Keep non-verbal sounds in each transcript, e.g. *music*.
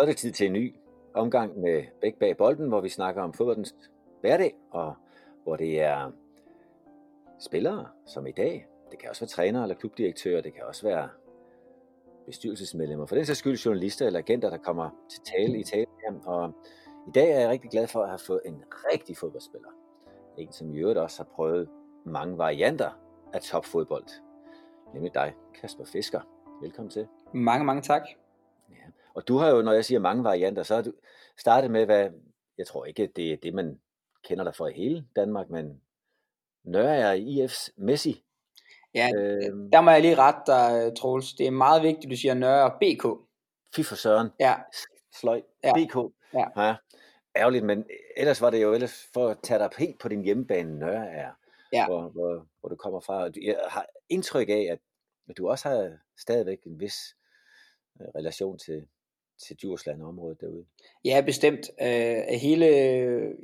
Så er det tid til en ny omgang med Bæk bag bolden, hvor vi snakker om fodboldens hverdag, og hvor det er spillere, som i dag, det kan også være trænere eller klubdirektører, det kan også være bestyrelsesmedlemmer, for den sags skyld journalister eller agenter, der kommer til tale i tale her. Og i dag er jeg rigtig glad for at have fået en rigtig fodboldspiller. En, som i øvrigt også har prøvet mange varianter af topfodbold. Nemlig dig, Kasper Fisker. Velkommen til. Mange, mange tak. Og du har jo, når jeg siger mange varianter, så har du startet med, hvad, jeg tror ikke, det er det, man kender dig for i hele Danmark, men Nørre er IF's Messi. Ja, øhm, der må jeg lige rette dig, Troels. Det er meget vigtigt, du siger Nørre BK. Fy for søren. Ja. Sløj. Ja. BK. Ja. ja. Ærgerligt, men ellers var det jo ellers for at tage dig helt på din hjemmebane, Nørre er, Ja. hvor, hvor, hvor du kommer fra. Jeg har indtryk af, at at du også har stadigvæk en vis øh, relation til, til Djursland-området derude. Ja, bestemt. Øh, hele,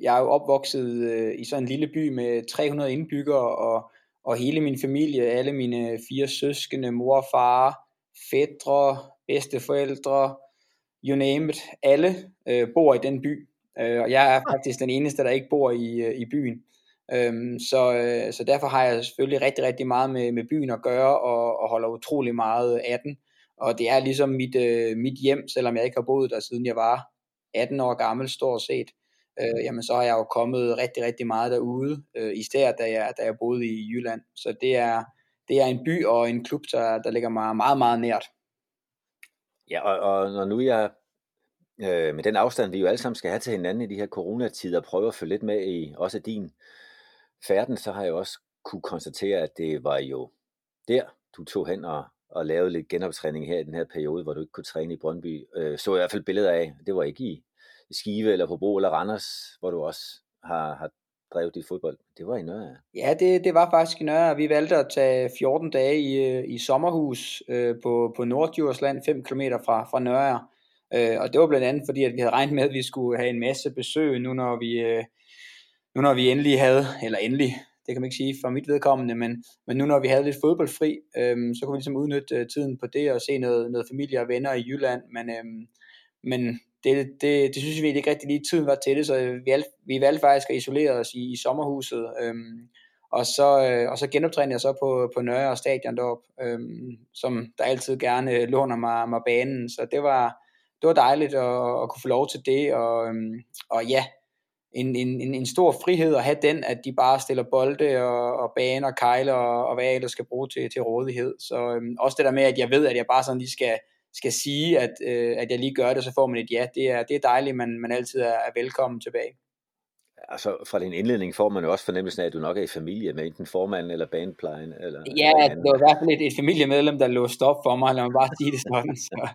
jeg er jo opvokset øh, i sådan en lille by med 300 indbyggere, og, og hele min familie, alle mine fire søskende, mor og far, fædre, bedsteforældre, you name it, alle øh, bor i den by. Øh, og jeg er faktisk den eneste, der ikke bor i, øh, i byen. Øhm, så, øh, så derfor har jeg selvfølgelig rigtig, rigtig meget med, med byen at gøre, og, og holder utrolig meget af den. Og det er ligesom mit, øh, mit hjem, selvom jeg ikke har boet der siden jeg var 18 år gammel, stort set. Øh, jamen så har jeg jo kommet rigtig, rigtig meget derude, øh, især da jeg, da jeg boede i Jylland. Så det er, det er en by og en klub, der, der ligger mig meget, meget nært. Ja, og, og når nu jeg øh, med den afstand, vi jo alle sammen skal have til hinanden i de her coronatider, prøver at følge lidt med i også din færden, så har jeg også kunne konstatere, at det var jo der, du tog hen og, og lavede lidt genoptræning her i den her periode, hvor du ikke kunne træne i Brøndby. Øh, så jeg i hvert fald billeder af, det var ikke i Skive eller på Bro eller Randers, hvor du også har, har drevet dit fodbold. Det var i Nørre. Ja, det, det var faktisk i Nørre. Vi valgte at tage 14 dage i, øh, i sommerhus øh, på, på Norddjursland, 5 km fra, fra Nørre. Øh, og det var blandt andet fordi, at vi havde regnet med, at vi skulle have en masse besøg, nu når vi, øh, nu når vi endelig havde, eller endelig, det kan man ikke sige for mit vedkommende, men, men nu når vi havde lidt fodboldfri, øhm, så kunne vi ligesom udnytte øh, tiden på det og se noget, noget familie og venner i Jylland, men, øhm, men det, det, det synes vi ikke rigtig lige tiden var til det, så øh, vi, vi valgte faktisk at isolere os i, i sommerhuset, øhm, og så, øh, og så genoptrænede jeg så på, på Nørre Stadion derop, øhm, som der altid gerne øh, låner mig, mig banen, så det var, det var dejligt at, at kunne få lov til det, og, øhm, og ja, en, en, en stor frihed at have den, at de bare stiller bolde og, og baner, kejler og, og hvad jeg ellers skal bruge til, til rådighed. Så øhm, også det der med, at jeg ved, at jeg bare sådan lige skal, skal sige, at, øh, at jeg lige gør det, så får man et ja. Det er, det er dejligt, man, man altid er, er velkommen tilbage. Altså fra din indledning får man jo også fornemmelsen af, at du nok er i familie med enten formanden eller bandplejen. Eller, ja, eller det var i hvert fald et, et familiemedlem, der låste op for mig, lad mig bare sige det sådan. Så,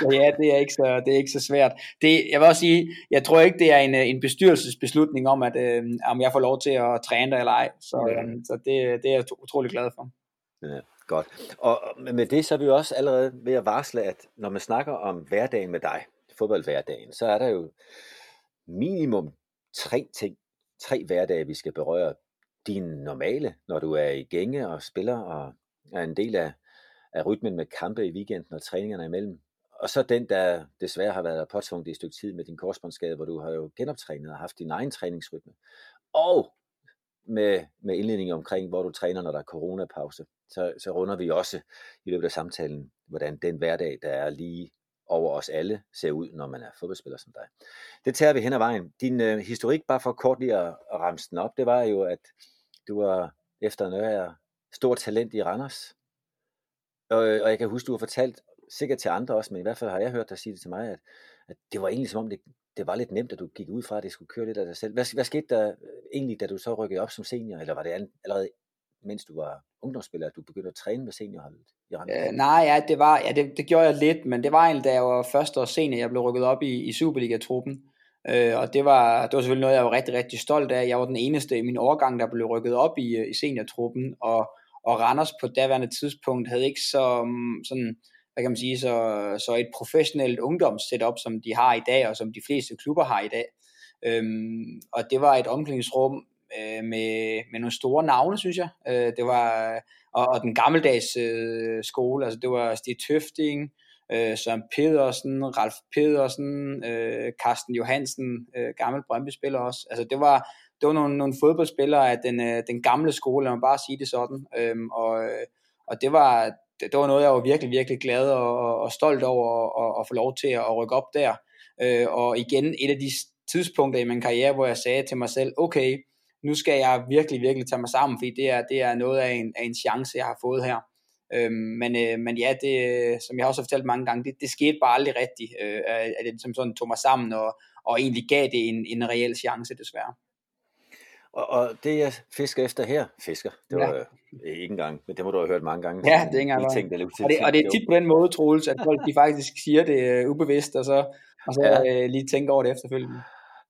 så ja, det er, ikke så, det er ikke så svært. Det, jeg vil også sige, jeg tror ikke, det er en, en bestyrelsesbeslutning om, at øh, om jeg får lov til at træne dig eller ej. Så, øh, så det, det er jeg utrolig glad for. Ja, godt. Og med det så er vi jo også allerede ved at varsle, at når man snakker om hverdagen med dig, fodboldhverdagen, så er der jo minimum tre ting, tre hverdage, vi skal berøre. Din normale, når du er i gænge og spiller og er en del af, af rytmen med kampe i weekenden og træningerne imellem. Og så den, der desværre har været påtvunget i et stykke tid med din korsbåndsskade, hvor du har jo genoptrænet og haft din egen træningsrytme. Og med, med indledning omkring, hvor du træner, når der er coronapause, så, så runder vi også i løbet af samtalen, hvordan den hverdag, der er lige over os alle, ser ud, når man er fodboldspiller som dig. Det tager vi hen ad vejen. Din øh, historik, bare for kort lige at, at ramse den op, det var jo, at du var efter en stort talent i Randers. Og, øh, og jeg kan huske, du har fortalt, sikkert til andre også, men i hvert fald har jeg hørt dig sige det til mig, at, at det var egentlig som om, det, det var lidt nemt, at du gik ud fra, at det skulle køre lidt af dig selv. Hvad, hvad skete der øh, egentlig, da du så rykkede op som senior, eller var det allerede mens du var ungdomsspiller, at du begyndte at træne med seniorholdet i Randers? Øh, nej, ja, det, var, ja det, det gjorde jeg lidt, men det var egentlig, da jeg var første år senior, jeg blev rykket op i, i Superliga-truppen. Øh, og det var, det var selvfølgelig noget, jeg var rigtig, rigtig stolt af. Jeg var den eneste i min årgang, der blev rykket op i, øh, i seniortruppen, og, og Randers på daværende tidspunkt havde ikke så, mm, sådan, hvad kan man sige, så, så et professionelt ungdomssetup, som de har i dag, og som de fleste klubber har i dag. Øhm, og det var et omklædningsrum øh, med, med nogle store navne, synes jeg. Øh, det var, og, og den gammeldags øh, skole, altså det var Stig Tøfting, øh, Søren Pedersen, Ralf Pedersen, øh, Carsten Johansen, øh, gammel Brøndby-spiller også. Altså det var, det var nogle, nogle fodboldspillere af den, øh, den gamle skole, lad mig bare sige det sådan. Øhm, og, og det var, det, det var noget, jeg var virkelig, virkelig glad og, og stolt over at, at få lov til at rykke op der. Øh, og igen, et af de tidspunkter i min karriere, hvor jeg sagde til mig selv, okay, nu skal jeg virkelig, virkelig tage mig sammen, fordi det er, det er noget af en, af en chance, jeg har fået her. Øhm, men, øh, men ja, det, som jeg også har fortalt mange gange, det, det skete bare aldrig rigtigt, øh, at det som sådan tog mig sammen og, og egentlig gav det en, en reel chance desværre. Og, og det jeg fisker efter her, fisker, det var ja. ikke engang, men det må du have hørt mange gange. Ja, det er ikke engang. Ting, der og, det, og det er tit på den måde, Troels, at folk de faktisk siger det uh, ubevidst, og så, og så ja. uh, lige tænker over det efterfølgende.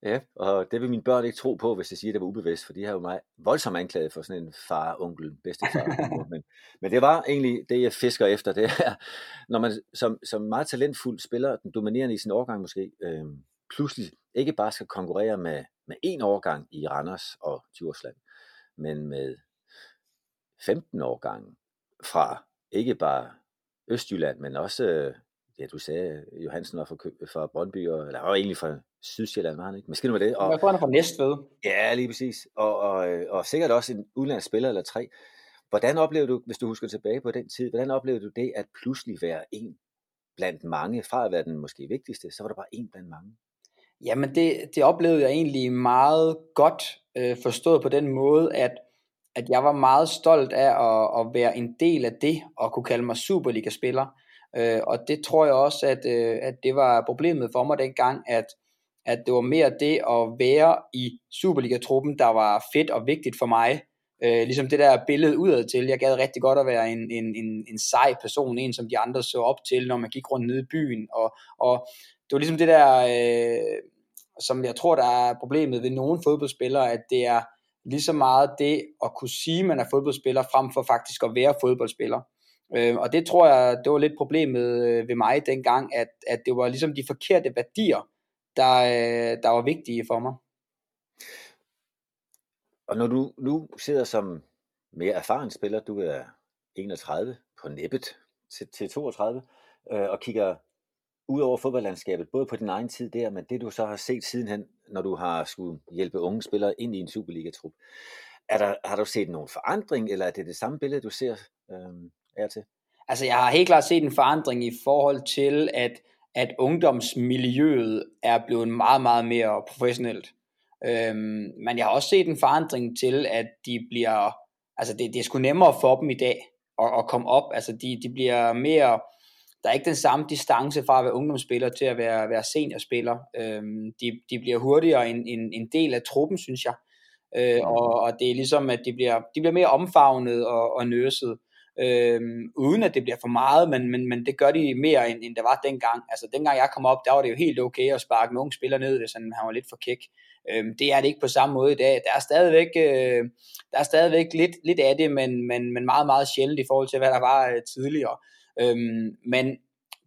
Ja, og det vil mine børn ikke tro på, hvis jeg siger, at det var ubevidst, for de har jo mig voldsomt anklaget for sådan en far, onkel, bedstefar. *laughs* men, men det var egentlig det, jeg fisker efter, det er, når man som, som meget talentfuld spiller, den dominerende i sin årgang måske, øh, pludselig ikke bare skal konkurrere med, med én årgang i Randers og Djursland, men med 15 årgange fra ikke bare Østjylland, men også, øh, ja du sagde, Johansen var fra, fra Brøndby, og, eller var egentlig fra Sydsjælland, var han ikke? Måske var det. Og, jeg tror, han er fra Næstved. Ja, lige præcis. Og, og, og sikkert også en udlandsk spiller eller tre. Hvordan oplevede du, hvis du husker tilbage på den tid, hvordan oplevede du det, at pludselig være en blandt mange, fra at være den måske vigtigste, så var der bare en blandt mange? Jamen det, det oplevede jeg egentlig meget godt øh, forstået på den måde, at, at jeg var meget stolt af at, at være en del af det, og kunne kalde mig Superliga-spiller. Øh, og det tror jeg også, at, øh, at det var problemet for mig dengang, at, at det var mere det at være i Superliga-truppen, der var fedt og vigtigt for mig. Øh, ligesom det der billede udad til. Jeg gad rigtig godt at være en, en, en, en sej person, en som de andre så op til, når man gik rundt nede i byen. Og, og det var ligesom det der, øh, som jeg tror, der er problemet ved nogle fodboldspillere, at det er lige så meget det at kunne sige, at man er fodboldspiller, frem for faktisk at være fodboldspiller. Øh, og det tror jeg, det var lidt problemet øh, ved mig dengang, at, at det var ligesom de forkerte værdier, der, øh, der var vigtige for mig. Og når du nu sidder som mere erfaren spiller, du er 31 på næppet til, til 32, øh, og kigger ud over fodboldlandskabet, både på din egen tid der, men det du så har set sidenhen, når du har skulle hjælpe unge spillere ind i en Superliga-trup. Er der, har du set nogen forandring, eller er det det samme billede, du ser øh, er til? Altså, jeg har helt klart set en forandring i forhold til, at, at ungdomsmiljøet er blevet meget, meget mere professionelt. Øhm, men jeg har også set en forandring til, at de bliver, altså det, det er sgu nemmere for dem i dag at, at komme op. Altså, de, de bliver mere, der er ikke den samme distance fra at være ungdomsspiller til at være, være seniorspiller. Øhm, de, de bliver hurtigere en, en, en del af truppen, synes jeg. Øh, og, og det er ligesom, at de bliver, de bliver mere omfavnet og, og nøset. Øhm, uden at det bliver for meget, men, men, men det gør de mere, end, end der var dengang. Altså dengang jeg kom op, der var det jo helt okay at sparke nogle spillere ned, hvis han, han var lidt for kæk. Øh, det er det ikke på samme måde i dag. Der er stadigvæk, øh, der er stadigvæk lidt, lidt af det, men, men, men meget, meget sjældent i forhold til, hvad der var øh, tidligere. Øh, men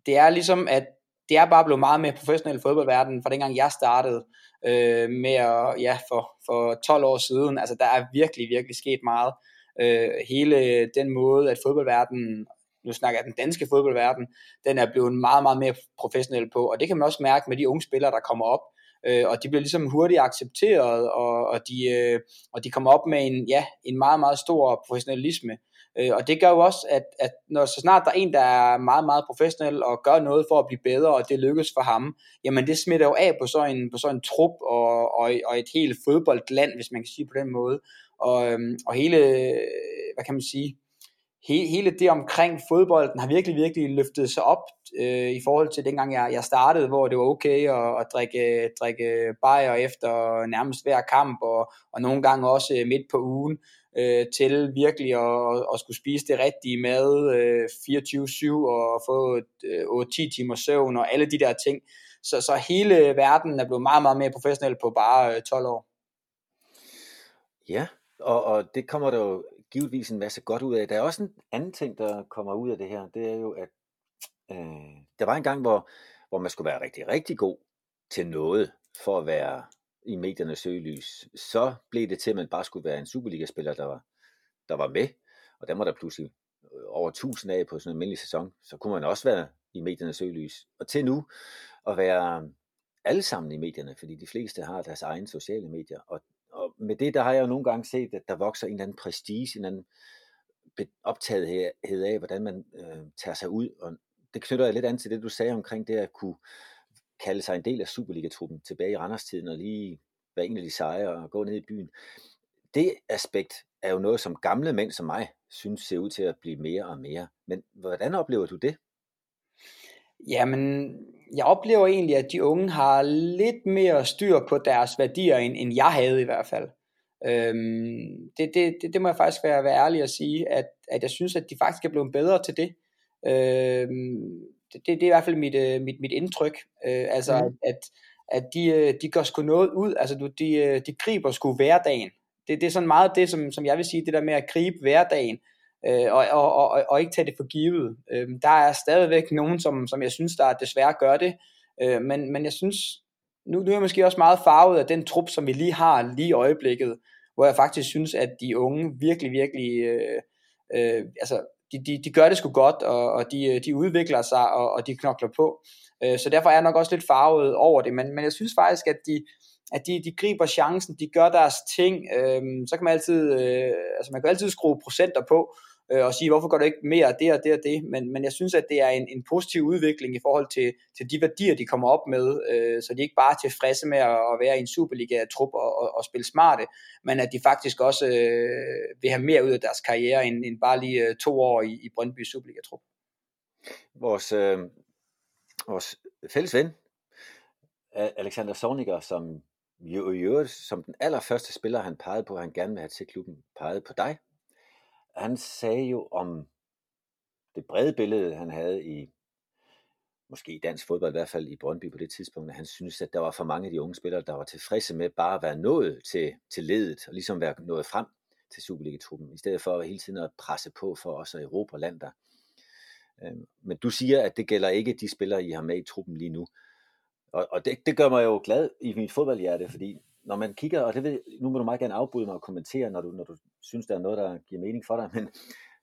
det er ligesom, at det er bare blevet meget mere professionel fodboldverden fra dengang jeg startede øh, med at, ja, for, for 12 år siden. Altså der er virkelig, virkelig sket meget. Øh, hele den måde, at fodboldverdenen, nu snakker jeg den danske fodboldverden, den er blevet meget, meget mere professionel på. Og det kan man også mærke med de unge spillere, der kommer op. Øh, og de bliver ligesom hurtigt accepteret, og, og, de, øh, og de kommer op med en, ja, en meget, meget stor professionalisme. Øh, og det gør jo også, at, at når så snart der er en, der er meget, meget professionel og gør noget for at blive bedre, og det lykkes for ham, jamen det smitter jo af på sådan en, på sådan en trup og, og, og et helt fodboldland, hvis man kan sige på den måde. Og, øhm, og hele, hvad kan man sige, he, hele det omkring fodbolden har virkelig, virkelig løftet sig op øh, i forhold til dengang jeg, jeg startede, hvor det var okay at, at drikke, drikke bajer efter nærmest hver kamp, og, og nogle gange også øh, midt på ugen, øh, til virkelig at, at skulle spise det rigtige mad øh, 24-7 og få øh, 8-10 timer søvn og alle de der ting. Så, så hele verden er blevet meget, meget mere professionel på bare øh, 12 år. Ja, og, og det kommer der jo givetvis en masse godt ud af. Der er også en anden ting, der kommer ud af det her, det er jo, at øh, der var en gang, hvor, hvor man skulle være rigtig, rigtig god til noget, for at være i mediernes søgelys. Så blev det til, at man bare skulle være en Superliga-spiller, der var, der var med, og der var der pludselig øh, over 1000 af på sådan en almindelig sæson. Så kunne man også være i mediernes søgelys, og til nu at være øh, alle sammen i medierne, fordi de fleste har deres egne sociale medier. Og, og med det, der har jeg jo nogle gange set, at der vokser en eller anden prestige, en eller anden optagethed af, hvordan man øh, tager sig ud. Og det knytter jeg lidt an til det, du sagde omkring det at kunne kalde sig en del af Superliga-truppen tilbage i Randers-tiden og lige være en af de seje og gå ned i byen. Det aspekt er jo noget, som gamle mænd som mig synes ser ud til at blive mere og mere. Men hvordan oplever du det? Jamen, jeg oplever egentlig, at de unge har lidt mere styr på deres værdier, end, end jeg havde i hvert fald. Øhm, det, det, det, det må jeg faktisk være, være ærlig at sige, at, at jeg synes, at de faktisk er blevet bedre til det. Øhm, det, det, det er i hvert fald mit, øh, mit, mit indtryk. Øh, altså, mm. at, at de, øh, de gør sgu noget ud, altså de, øh, de griber sgu hverdagen. Det, det er sådan meget det, som, som jeg vil sige, det der med at gribe hverdagen, øh, Øh, og, og, og, og ikke tage det for givet. Øh, der er stadigvæk nogen, som, som jeg synes, der desværre gør det, øh, men, men jeg synes, nu, nu er jeg måske også meget farvet af den trup, som vi lige har lige i øjeblikket, hvor jeg faktisk synes, at de unge virkelig, virkelig, øh, øh, altså de, de, de gør det sgu godt, og, og de, øh, de udvikler sig, og, og de knokler på. Øh, så derfor er jeg nok også lidt farvet over det, men, men jeg synes faktisk, at de, at de, de griber chancen, de gør deres ting, øh, så kan man altid, øh, altså man kan altid skrue procenter på, øh, og sige, hvorfor går det ikke mere af det og det og det, men, men jeg synes, at det er en, en positiv udvikling i forhold til, til de værdier, de kommer op med, øh, så de ikke bare er tilfredse med at, at være i en Superliga-trup og, og, og spille smarte, men at de faktisk også øh, vil have mere ud af deres karriere, end, end bare lige øh, to år i, i Brøndby Superliga-trup. Vores, øh, vores fælles ven, Alexander Sorniger, som jo i øvrigt som den allerførste spiller, han pegede på, han gerne vil have til klubben, pegede på dig. Han sagde jo om det brede billede, han havde i, måske i dansk fodbold, i hvert fald i Brøndby på det tidspunkt, at han synes, at der var for mange af de unge spillere, der var tilfredse med bare at være nået til, til ledet, og ligesom være nået frem til Superliga-truppen, i stedet for hele tiden at presse på for os at Europa land der. Øhm, men du siger, at det gælder ikke de spillere, I har med i truppen lige nu. Og, og det, det gør mig jo glad i mit fodboldhjerte, fordi når man kigger, og det ved, nu må du meget gerne afbryde mig og kommentere, når du, når du synes, der er noget, der giver mening for dig, men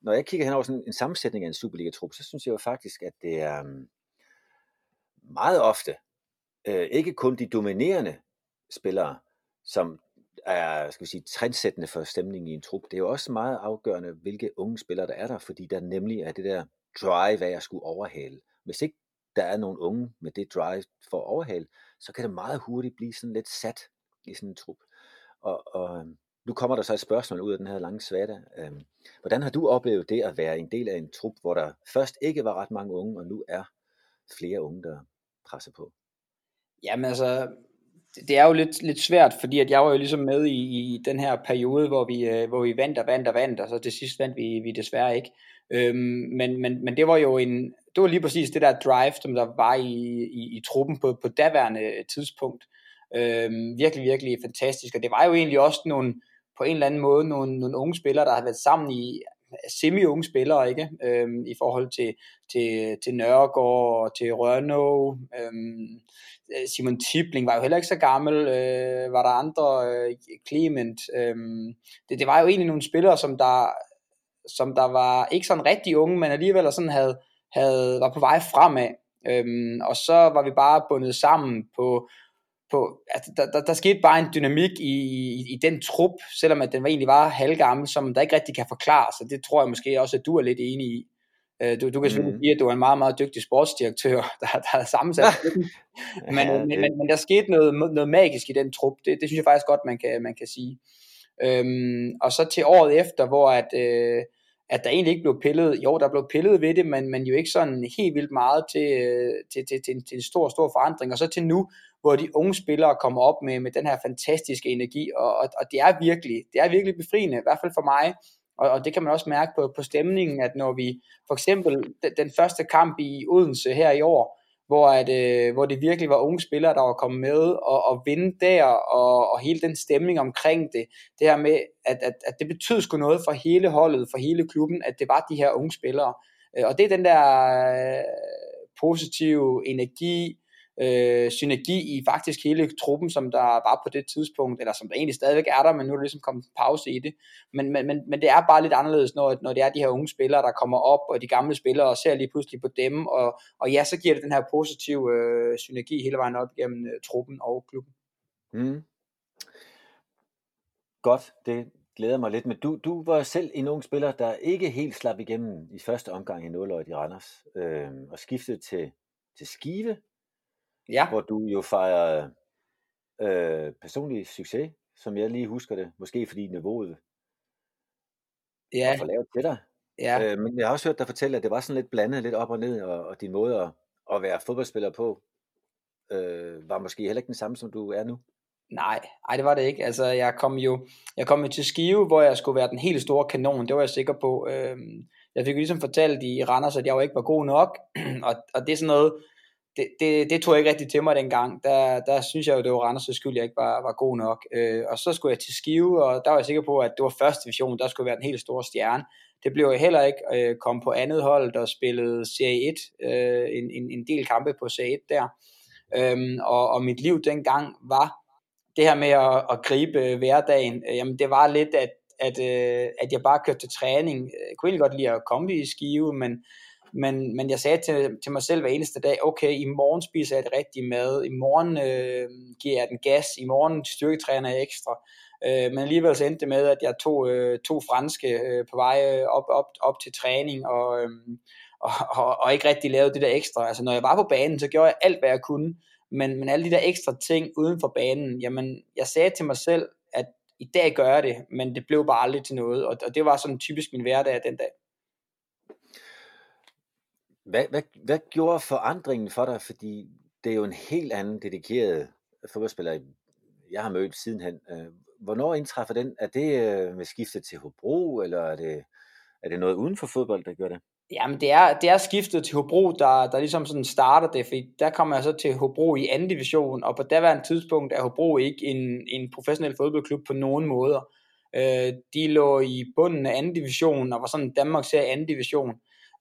når jeg kigger hen over sådan en sammensætning af en Superliga-trup, så synes jeg jo faktisk, at det er mm, meget ofte øh, ikke kun de dominerende spillere, som er skal vi sige, trendsættende for stemningen i en trup. Det er jo også meget afgørende, hvilke unge spillere der er der, fordi der nemlig er det der drive af at skulle overhale. Hvis ikke der er nogen unge med det drive for at overhale, så kan det meget hurtigt blive sådan lidt sat i sådan en trup. Og, og øhm, nu kommer der så et spørgsmål ud af den her lange svada. Øhm, hvordan har du oplevet det at være en del af en trup, hvor der først ikke var ret mange unge, og nu er flere unge, der presser på? Jamen altså, det er jo lidt, lidt svært, fordi at jeg var jo ligesom med i, i den her periode, hvor vi, øh, hvor vi vandt og vandt og vandt, og så til sidst vandt vi, vi desværre ikke. Øhm, men, men, men det var jo en, det var lige præcis det der drive, som der var i, i, i truppen på, på daværende tidspunkt. Øh, virkelig, virkelig fantastisk, og det var jo egentlig også nogle, på en eller anden måde nogle, nogle unge spillere, der har været sammen i semi-unge spillere, ikke? Øhm, i forhold til, til, til Nørregård og til Rønno, Øhm, Simon Tibling var jo heller ikke så gammel. Øh, var der andre? Øh, Clement. Øhm, det, det var jo egentlig nogle spillere, som der, som der var ikke sådan rigtig unge, men alligevel sådan havde, havde, var på vej fremad. Øhm, og så var vi bare bundet sammen på, på altså, der, der, der skete bare en dynamik i, i, i den trup, selvom at den var egentlig var halvgammel, som der ikke rigtig kan forklare, så det tror jeg måske også, at du er lidt enig i. Øh, du, du kan selvfølgelig mm. sige, at du er en meget, meget dygtig sportsdirektør, *laughs* der, der er sammensat. *laughs* men, ja, men, men, men der skete noget, noget magisk i den trup, det, det synes jeg faktisk godt, man kan, man kan sige. Øhm, og så til året efter, hvor at, øh, at der egentlig ikke blev pillet, jo, der blev pillet ved det, men, men jo ikke sådan helt vildt meget til, øh, til, til, til, en, til en stor, stor forandring. Og så til nu, hvor de unge spillere kommer op med, med den her fantastiske energi, og, og, og det er virkelig, det er virkelig befriende, i hvert fald for mig, og, og det kan man også mærke på, på stemningen, at når vi, for eksempel den, den første kamp i Odense her i år, hvor, at, øh, hvor det virkelig var unge spillere, der var kommet med og, og vinde der, og, og hele den stemning omkring det, det her med, at, at, at det betød sgu noget for hele holdet, for hele klubben, at det var de her unge spillere. Øh, og det er den der øh, positive energi, øh, synergi i faktisk hele truppen, som der var på det tidspunkt, eller som der egentlig stadigvæk er der, men nu er der ligesom kommet pause i det. Men, men, men, men det er bare lidt anderledes, når, når det er de her unge spillere, der kommer op, og de gamle spillere, og ser lige pludselig på dem, og, og ja, så giver det den her positive øh, synergi hele vejen op gennem øh, truppen og klubben. Mm. Godt, det glæder mig lidt. Men du, du var selv en ung spiller, der ikke helt slap igennem i første omgang i 0 i Randers, øh, og skiftede til, til Skive, ja. hvor du jo fejrer øh, personlig succes, som jeg lige husker det. Måske fordi niveauet ja. var for lavt til dig. Ja. Øh, men jeg har også hørt dig fortælle, at det var sådan lidt blandet, lidt op og ned, og, og din måde at, at være fodboldspiller på, øh, var måske heller ikke den samme, som du er nu. Nej, nej, det var det ikke. Altså, jeg kom jo jeg kom jo til Skive, hvor jeg skulle være den helt store kanon. Det var jeg sikker på. Øhm, jeg fik jo ligesom fortalt i Randers, at jeg jo ikke var god nok. *clears throat* og, og det er sådan noget, det, det, det tog jeg ikke rigtig til mig dengang. Der, der synes jeg jo, det var Randers' skyld, jeg ikke var, var god nok. Øh, og så skulle jeg til Skive, og der var jeg sikker på, at det var første division, der skulle være den helt store stjerne. Det blev jeg heller ikke. Øh, kom på andet hold, der spillede Serie 1, øh, en, en, en del kampe på Serie 1 der. Øhm, og, og mit liv dengang var det her med at, at gribe øh, hverdagen, øh, jamen det var lidt, at, at, øh, at jeg bare kørte til træning. Øh, jeg kunne egentlig godt lide at komme i skive, men, men, men jeg sagde til, til mig selv hver eneste dag, okay, i morgen spiser jeg det rigtige mad, i morgen øh, giver jeg den gas, i morgen styrketræner jeg ekstra. Øh, men alligevel så endte det med, at jeg tog øh, to franske øh, på vej øh, op, op, op til træning, og, øh, og, og, og ikke rigtig lavede det der ekstra. Altså når jeg var på banen, så gjorde jeg alt, hvad jeg kunne, men, men alle de der ekstra ting uden for banen, jamen jeg sagde til mig selv, at i dag gør jeg det, men det blev bare aldrig til noget, og, og det var sådan typisk min hverdag den dag. Hvad, hvad, hvad gjorde forandringen for dig? Fordi det er jo en helt anden dedikeret fodboldspiller, jeg har mødt sidenhen. Øh, hvornår indtræffer den? Er det øh, med skiftet til Hobro, eller er det, er det noget uden for fodbold, der gør det? Jamen, det er, det er skiftet til Hobro, der, der ligesom sådan starter det, for der kommer jeg så til Hobro i anden division, og på daværende tidspunkt er Hobro ikke en, en professionel fodboldklub på nogen måder. Øh, de lå i bunden af anden division, og var sådan Danmarks her anden division.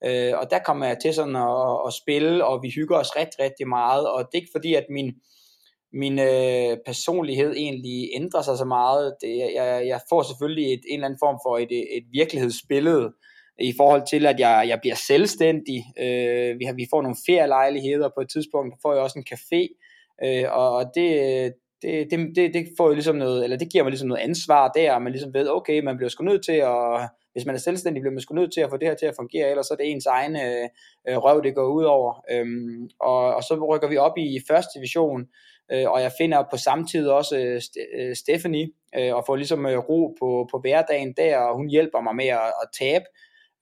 Øh, og der kommer jeg til sådan at, at spille, og vi hygger os rigtig, rigtig meget, og det er ikke fordi, at min, min øh, personlighed egentlig ændrer sig så meget. Det, jeg, jeg får selvfølgelig et, en eller anden form for et, et virkelighedsbillede, i forhold til, at jeg, jeg bliver selvstændig. Øh, vi, har, vi får nogle ferielejligheder på et tidspunkt, der får jeg også en café, øh, og det, det, det, det, det får jo ligesom noget, eller det giver mig ligesom noget ansvar der, og man ligesom ved, okay, man bliver sgu nødt til at, hvis man er selvstændig, bliver man sgu nødt til at få det her til at fungere, ellers så er det ens egen øh, øh røv, det går ud over. Øhm, og, og så rykker vi op i første division, øh, og jeg finder på samme tid også øh, øh Stephanie, øh, og får ligesom øh, ro på, på hverdagen der, og hun hjælper mig med at, at tabe,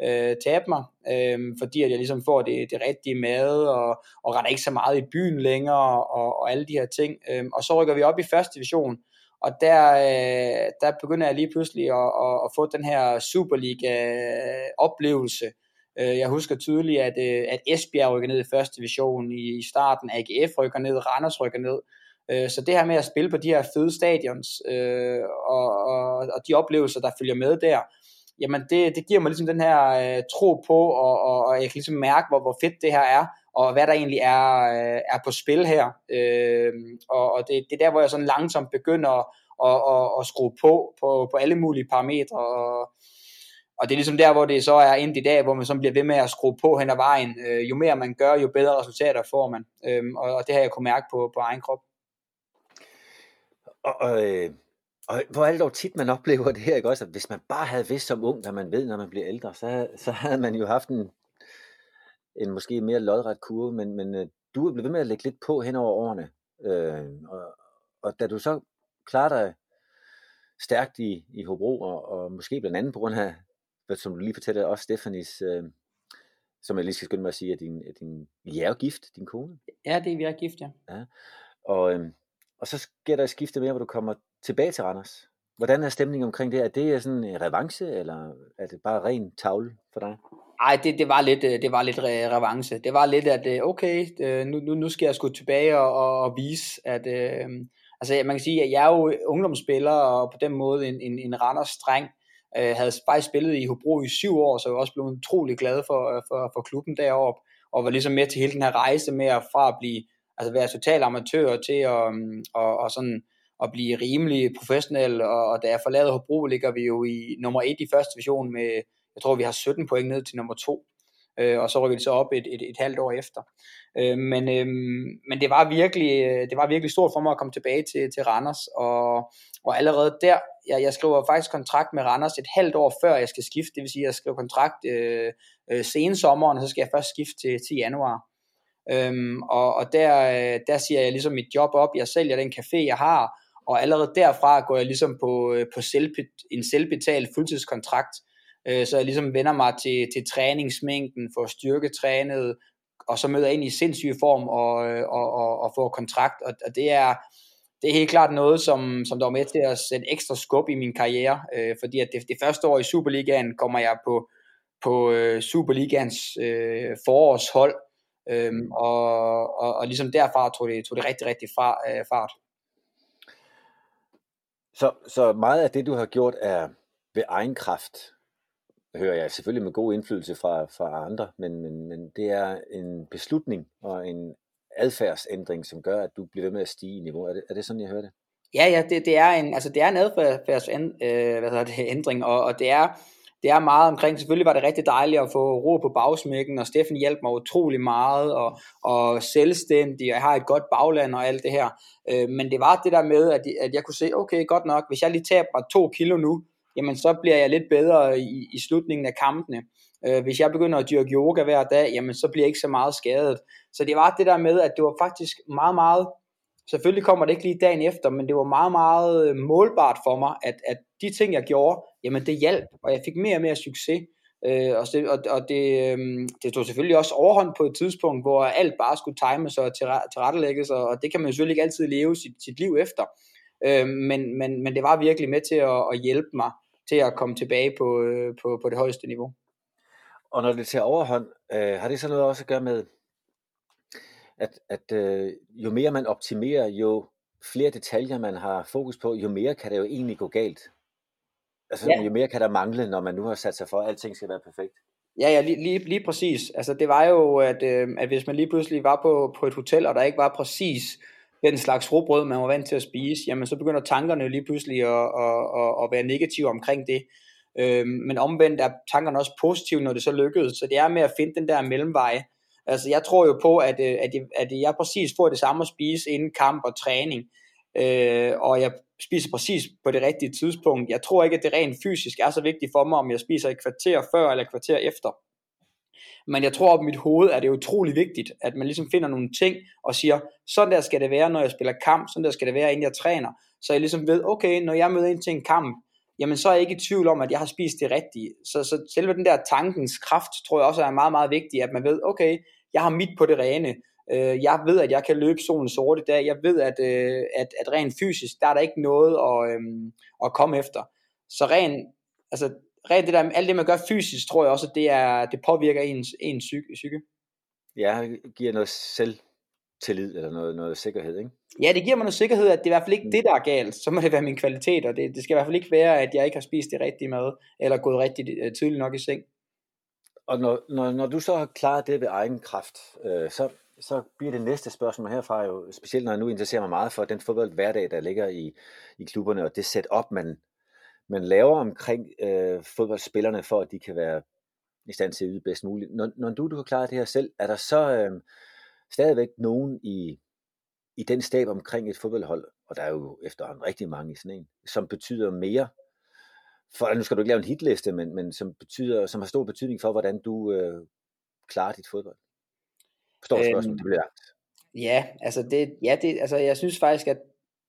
øh, tabe mig, øh, fordi at jeg ligesom får det, det rigtige mad, og, og render ikke så meget i byen længere, og, og alle de her ting. Øh, og så rykker vi op i første division, og der, øh, der begynder jeg lige pludselig at, at, at få den her Superliga-oplevelse. Øh, jeg husker tydeligt, at, øh, at Esbjerg rykker ned i første division i, i starten, AGF rykker ned, Randers rykker ned. Øh, så det her med at spille på de her fede stadions, øh, og, og, og de oplevelser, der følger med der, jamen det, det giver mig ligesom den her øh, tro på, og, og, og jeg kan ligesom mærke, hvor, hvor fedt det her er, og hvad der egentlig er, øh, er på spil her. Øh, og og det, det er der, hvor jeg sådan langsomt begynder at, at, at, at skrue på, på, på alle mulige parametre, og, og det er ligesom der, hvor det så er endt i dag, hvor man så bliver ved med at skrue på hen ad vejen. Øh, jo mere man gør, jo bedre resultater får man. Øh, og, og det har jeg kunne mærke på, på egen krop. Og, og øh, og hvor er det dog tit, man oplever det her, ikke også? At hvis man bare havde vidst som ung, hvad man ved, når man bliver ældre, så, så havde man jo haft en, en måske mere lodret kurve, men, men øh, du er blevet ved med at lægge lidt på hen over årene. Øh, og, og da du så klarer dig stærkt i, i Hobro, og, og måske blandt andet på grund af, som du lige fortæller, også Stefanis, øh, som jeg lige skal skynde mig at sige, at din, at din I er gift, din kone. Ja, det er vi er gift, ja. ja. Og, øh, og så sker der et skifte mere, hvor du kommer tilbage til Randers. Hvordan er stemningen omkring det? Er det øh, sådan en revanche, eller er det bare ren tavle for dig? Nej, det, det, var lidt, øh, det var lidt revanche. Det var lidt, at øh, okay, nu, nu, nu skal jeg sgu tilbage og, og, og vise, at øh, altså man kan sige, at jeg er jo ungdomsspiller, og på den måde en, en, en Randers streng, øh, havde faktisk spillet i Hobro i syv år, så jeg var også blevet utrolig glad for, for, for klubben deroppe, og var ligesom med til hele den her rejse med at fra at blive altså være total amatør til at, mm, og, og sådan, at blive rimelig professionel, og, og da jeg forlader Hobro, ligger vi jo i nummer 1 i første division med, jeg tror vi har 17 point ned til nummer 2, øh, og så rykker vi så op et, et, et halvt år efter. Øh, men, øh, men det var virkelig øh, det var virkelig stort for mig at komme tilbage til, til Randers, og, og allerede der, jeg, jeg skriver faktisk kontrakt med Randers et halvt år før jeg skal skifte, det vil sige, at jeg skriver kontrakt øh, øh, sen sommeren, og så skal jeg først skifte til, til januar. Øhm, og, og der, øh, der siger jeg ligesom mit job op, jeg sælger den café, jeg har, og allerede derfra går jeg ligesom på, øh, på selv, en selvbetalt fuldtidskontrakt, øh, så jeg ligesom vender mig til, til træningsmængden, får styrketrænet, og så møder jeg ind i sindssyg form og, øh, og, og, og får kontrakt, og, og det er det er helt klart noget, som, som der var med til at sætte ekstra skub i min karriere, øh, fordi at det, det første år i Superligaen kommer jeg på, på øh, Superligans øh, forårshold, øh, og, og, og ligesom derfra tog det, tog det rigtig, rigtig far, øh, fart. Så, så meget af det, du har gjort, er ved egen kraft, hører jeg selvfølgelig med god indflydelse fra, fra andre, men, men, men det er en beslutning og en adfærdsændring, som gør, at du bliver ved med at stige i niveau. Er det, er det sådan, jeg hører det? Ja, ja, det, det er en, altså det er en adfærdsændring, øh, hvad hedder det, ændring, og, og det er, det er meget omkring, selvfølgelig var det rigtig dejligt at få ro på bagsmækken, og Steffen hjalp mig utrolig meget, og, og selvstændig, og jeg har et godt bagland og alt det her. Øh, men det var det der med, at, at jeg kunne se, okay, godt nok, hvis jeg lige taber to kilo nu, jamen så bliver jeg lidt bedre i, i slutningen af kampene. Øh, hvis jeg begynder at dyrke yoga hver dag, jamen så bliver jeg ikke så meget skadet. Så det var det der med, at det var faktisk meget, meget, selvfølgelig kommer det ikke lige dagen efter, men det var meget, meget øh, målbart for mig, at, at de ting, jeg gjorde, jamen det hjalp, og jeg fik mere og mere succes. Øh, og, det, og, og det, øh, det tog selvfølgelig også overhånd på et tidspunkt, hvor alt bare skulle times og tilrettelægges, og det kan man selvfølgelig ikke altid leve sit, sit liv efter. Øh, men, men, men det var virkelig med til at, at hjælpe mig til at komme tilbage på, øh, på, på det højeste niveau. Og når det tager overhånd, øh, har det så noget også at gøre med, at, at øh, jo mere man optimerer, jo flere detaljer man har fokus på, jo mere kan det jo egentlig gå galt. Altså, ja. jo mere kan der mangle, når man nu har sat sig for, at alting skal være perfekt. Ja, ja, lige, lige, lige præcis. Altså, det var jo, at, øh, at hvis man lige pludselig var på, på et hotel, og der ikke var præcis den slags råbrød, man var vant til at spise, jamen så begynder tankerne lige pludselig at, at, at, at være negative omkring det. Øh, men omvendt er tankerne også positive, når det så lykkedes. Så det er med at finde den der mellemvej. Altså jeg tror jo på, at, øh, at, jeg, at jeg præcis får det samme at spise inden kamp og træning. Øh, og jeg spiser præcis på det rigtige tidspunkt. Jeg tror ikke, at det rent fysisk er så vigtigt for mig, om jeg spiser et kvarter før eller et kvarter efter. Men jeg tror, at mit hoved er det utrolig vigtigt, at man ligesom finder nogle ting og siger, sådan der skal det være, når jeg spiller kamp, sådan der skal det være, inden jeg træner. Så jeg ligesom ved, okay, når jeg møder ind til en kamp, jamen så er jeg ikke i tvivl om, at jeg har spist det rigtige. Så, så selve den der tankens kraft, tror jeg også er meget, meget vigtig, at man ved, okay, jeg har mit på det rene. Øh, jeg ved, at jeg kan løbe solen sorte dag. Jeg ved, at, øh, at, at rent fysisk, der er der ikke noget at, øh, at komme efter. Så rent, altså, rent det der, alt det, man gør fysisk, tror jeg også, at det, er, det påvirker ens, ens psyke. psyke. Ja, giver noget selv selvtillid eller noget, noget sikkerhed, ikke? Ja, det giver mig noget sikkerhed, at det er i hvert fald ikke mm. det, der er galt. Så må det være min kvalitet, og det, det skal i hvert fald ikke være, at jeg ikke har spist det rigtige mad, eller gået rigtig uh, tidligt nok i seng. Og når, når, når du så har klaret det ved egen kraft, øh, så, så bliver det næste spørgsmål herfra jo, specielt når jeg nu interesserer mig meget for den fodbold hverdag, der ligger i, i klubberne, og det setup, man, man laver omkring øh, fodboldspillerne, for at de kan være i stand til at yde bedst muligt. Når, når du, du har klaret det her selv, er der så øh, stadigvæk nogen i, i den stab omkring et fodboldhold, og der er jo efterhånden rigtig mange i sådan en, som betyder mere for, nu skal du ikke lave en hitliste, men, men som, betyder, som har stor betydning for, hvordan du øh, klarer dit fodbold. Forstår du øhm, spørgsmålet? Det bliver Ja, altså, det, ja det, altså jeg synes faktisk, at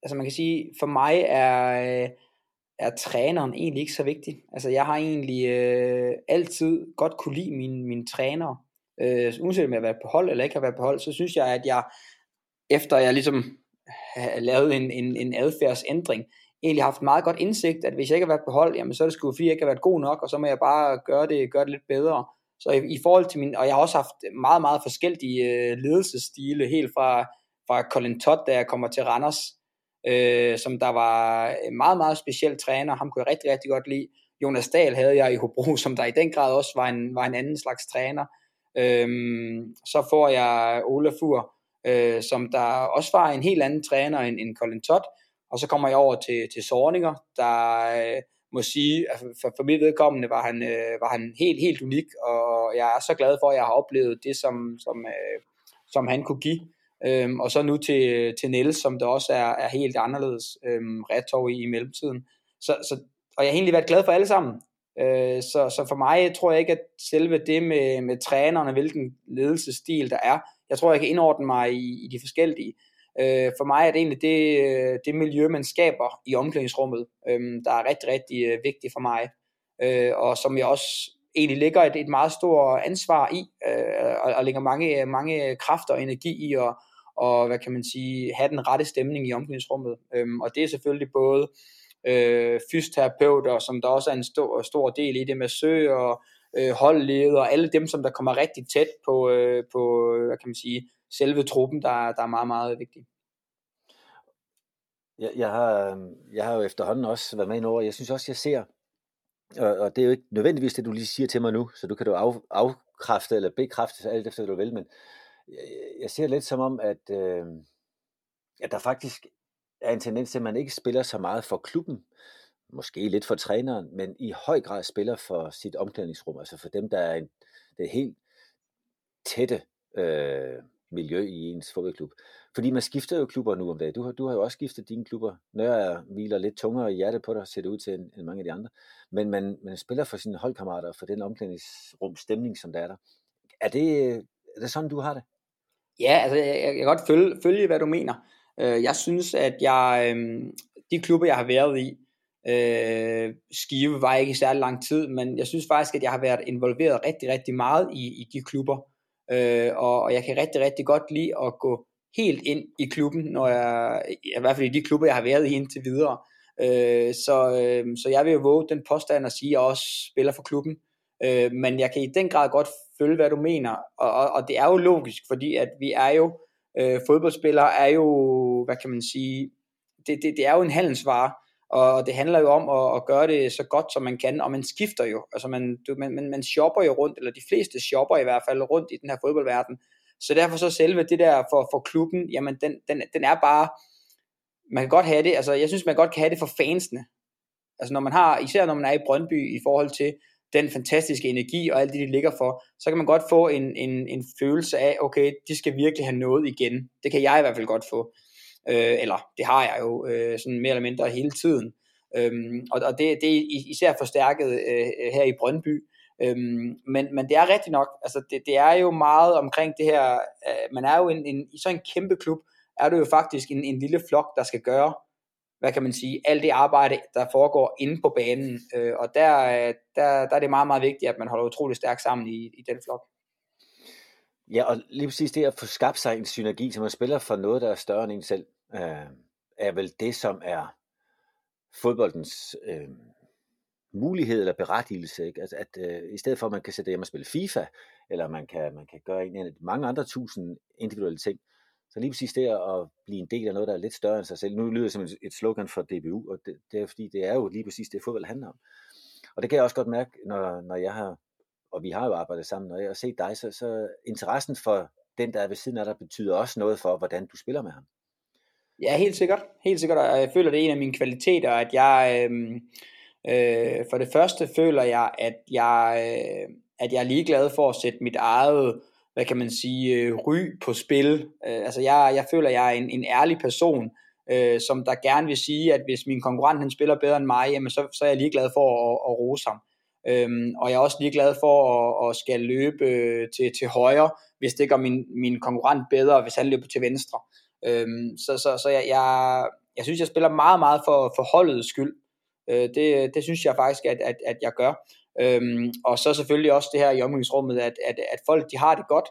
altså man kan sige, for mig er, øh, er træneren egentlig ikke så vigtig. Altså jeg har egentlig øh, altid godt kunne lide mine, mine trænere. Øh, uanset om jeg har været på hold eller ikke har været på hold, så synes jeg, at jeg, efter jeg ligesom har lavet en, en, en adfærdsændring, egentlig haft meget godt indsigt, at hvis jeg ikke har været på hold, jamen så er det sgu fordi, jeg ikke har været god nok, og så må jeg bare gøre det, gøre det lidt bedre. Så i, i forhold til min, og jeg har også haft meget, meget forskellige øh, ledelsesstile, helt fra, fra Colin Todd, da jeg kommer til Randers, øh, som der var en meget, meget speciel træner, ham kunne jeg rigtig, rigtig godt lide. Jonas Dahl havde jeg i Hobro, *laughs* som der i den grad også var en, var en anden slags træner. Øhm, så får jeg Olafur, øh, som der også var en helt anden træner end, end Colin Todd, og så kommer jeg over til, til Sorninger, der øh, må sige, at for, for mit vedkommende var han, øh, var han helt, helt unik, og jeg er så glad for, at jeg har oplevet det, som, som, øh, som han kunne give. Øhm, og så nu til, til Niels, som der også er, er helt anderledes øhm, retov i, i mellemtiden. Så, så, og jeg har egentlig været glad for alle sammen. Øh, så, så for mig tror jeg ikke, at selve det med, med trænerne, hvilken ledelsesstil der er, jeg tror, jeg kan indordne mig i, i de forskellige. Øh, for mig er det egentlig det, øh, det miljø, man skaber i omklædningsrummet, øh, der er rigtig, rigtig øh, vigtigt for mig. Øh, og som jeg også egentlig ligger et, et meget stort ansvar i, øh, og, og lægger mange, mange kræfter og energi i at og hvad kan man sige, have den rette stemning i omklædningsrummet. Øhm, og det er selvfølgelig både øh, fysioterapeuter, som der også er en stor, stor del i det, med sø og øh, holdleder, og alle dem, som der kommer rigtig tæt på, øh, på hvad kan man sige, selve truppen, der, der er meget, meget vigtig. Jeg, jeg, har, øh, jeg har jo efterhånden også været med over, jeg synes også, jeg ser, og, og det er jo ikke nødvendigvis det, du lige siger til mig nu, så du kan du af, afkræfte eller bekræfte alt efter, du vil, men jeg, jeg ser lidt som om, at, øh, at der faktisk er en tendens til, at man ikke spiller så meget for klubben, måske lidt for træneren, men i høj grad spiller for sit omklædningsrum, altså for dem, der er en, det er helt tætte øh, miljø i ens fodboldklub. Fordi man skifter jo klubber nu om dagen. Du har, du har jo også skiftet dine klubber. Nørre hviler lidt tungere i hjertet på dig, ser det ud til, end, end mange af de andre. Men man, man spiller for sine holdkammerater, for den omklædningsrumstemning, som der er der. Er det, er det sådan, du har det? Ja, altså jeg, jeg kan godt følge, følge, hvad du mener. Øh, jeg synes, at jeg, øh, de klubber, jeg har været i, øh, Skive var ikke i særlig lang tid, men jeg synes faktisk, at jeg har været involveret rigtig, rigtig meget i, i de klubber. Øh, og, og jeg kan rigtig, rigtig godt lide at gå helt ind i klubben, når jeg, i hvert fald i de klubber, jeg har været i indtil videre. Øh, så, øh, så jeg vil jo våge den påstand at sige, at jeg også spiller for klubben. Øh, men jeg kan i den grad godt følge, hvad du mener, og, og, og det er jo logisk, fordi at vi er jo, øh, fodboldspillere er jo, hvad kan man sige, det, det, det er jo en handelsvare, og det handler jo om at, at gøre det så godt som man kan, og man skifter jo, altså man, du, man, man, man shopper jo rundt, eller de fleste shopper i hvert fald rundt i den her fodboldverden, så derfor så selve det der for, for klubben, jamen den, den, den er bare, man kan godt have det, altså jeg synes man godt kan have det for fansene, altså når man har, især når man er i Brøndby i forhold til, den fantastiske energi og alt det, de ligger for, så kan man godt få en, en, en følelse af, okay, de skal virkelig have noget igen. Det kan jeg i hvert fald godt få. Øh, eller det har jeg jo øh, sådan mere eller mindre hele tiden. Øhm, og og det, det er især forstærket øh, her i Brøndby. Øhm, men, men det er rigtigt nok, altså det, det er jo meget omkring det her, øh, man er jo en, en, i sådan en kæmpe klub, er det jo faktisk en, en lille flok, der skal gøre hvad kan man sige, alt det arbejde, der foregår inde på banen. Øh, og der, øh, der, der er det meget, meget vigtigt, at man holder utrolig stærkt sammen i, i den flok. Ja, og lige præcis det at få skabt sig en synergi, så man spiller for noget, der er større end en selv, øh, er vel det, som er fodboldens øh, mulighed eller berettigelse. Ikke? Altså, at øh, i stedet for, at man kan sætte hjem og spille FIFA, eller man kan, man kan gøre en af mange andre tusind individuelle ting, så lige præcis det at blive en del af noget, der er lidt større end sig selv. Nu lyder det som et slogan for DBU, og det, det er fordi, det er jo lige præcis det, fodbold handler om. Og det kan jeg også godt mærke, når, når jeg har, og vi har jo arbejdet sammen, når jeg har set dig, så, så interessen for den, der er ved siden af dig, betyder også noget for, hvordan du spiller med ham. Ja, helt sikkert. Helt sikkert, og jeg føler, det er en af mine kvaliteter, at jeg, øh, øh, for det første føler jeg, at jeg, øh, at jeg er ligeglad for at sætte mit eget hvad kan man sige, øh, ry på spil. Øh, altså jeg, jeg føler, jeg er en, en ærlig person, øh, som der gerne vil sige, at hvis min konkurrent han spiller bedre end mig, jamen så, så er jeg ligeglad for at, at rose ham. Øhm, og jeg er også ligeglad for at, at skal løbe øh, til, til højre, hvis det gør min, min konkurrent bedre, hvis han løber til venstre. Øhm, så så, så jeg, jeg, jeg synes, jeg spiller meget, meget for, for holdets skyld. Øh, det, det synes jeg faktisk, at, at, at jeg gør. Øhm, og så selvfølgelig også det her i omgangsrummet, at, at, at folk de har det godt.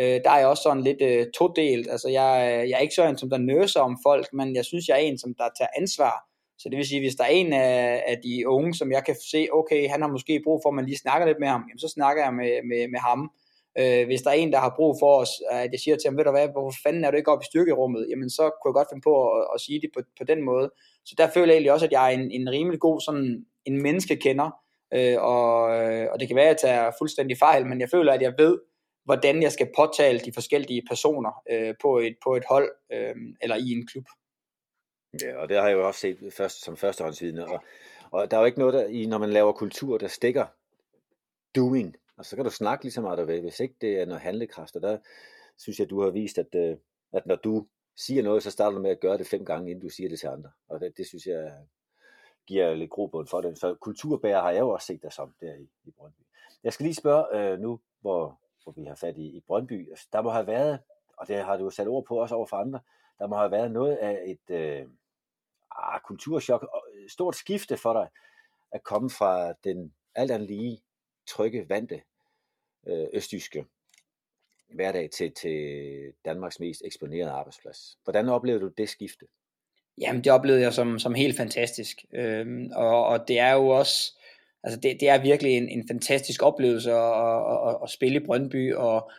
Øh, der er jeg også sådan lidt øh, todelt. Altså jeg, jeg er ikke sådan en, som der nøser om folk, men jeg synes, jeg er en, som der tager ansvar. Så det vil sige, hvis der er en af, af de unge, som jeg kan se, okay, han har måske brug for, at man lige snakker lidt med ham, jamen, så snakker jeg med, med, med ham. Øh, hvis der er en, der har brug for os, øh, at jeg siger til ham, ved du hvad, hvorfor fanden er du ikke oppe i styrkerummet? Jamen så kunne jeg godt finde på at, at sige det på, på den måde. Så der føler jeg egentlig også, at jeg er en, en rimelig god sådan en menneskekender, øh, og, øh, og det kan være, at jeg tager fuldstændig fejl, men jeg føler, at jeg ved, hvordan jeg skal påtale de forskellige personer øh, på, et, på et hold øh, eller i en klub. Ja, og det har jeg jo også set først, som førstehåndsvidende. Og, og der er jo ikke noget, der, i, når man laver kultur, der stikker doing. Og så kan du snakke lige så meget, du vil. Hvis ikke det er noget handlekraft, og der synes jeg, du har vist, at, øh, at når du siger noget, så starter du med at gøre det fem gange, inden du siger det til andre. Og det, det synes jeg giver lidt grobund for det. Så kulturbærer har jeg jo også set dig som der i, i Brøndby. Jeg skal lige spørge øh, nu, hvor, hvor vi har fat i, i Brøndby. Altså, der må have været, og det har du sat ord på også over for andre, der må have været noget af et øh, ah, kulturschok, og øh, stort skifte for dig, at komme fra den alt andet lige trygge, vante øh, østjyske hverdag til, til Danmarks mest eksponerede arbejdsplads. Hvordan oplevede du det skifte? Jamen, det oplevede jeg som, som helt fantastisk. Øhm, og, og det er jo også, altså det, det er virkelig en, en fantastisk oplevelse at, at, at, at spille i Brøndby, og,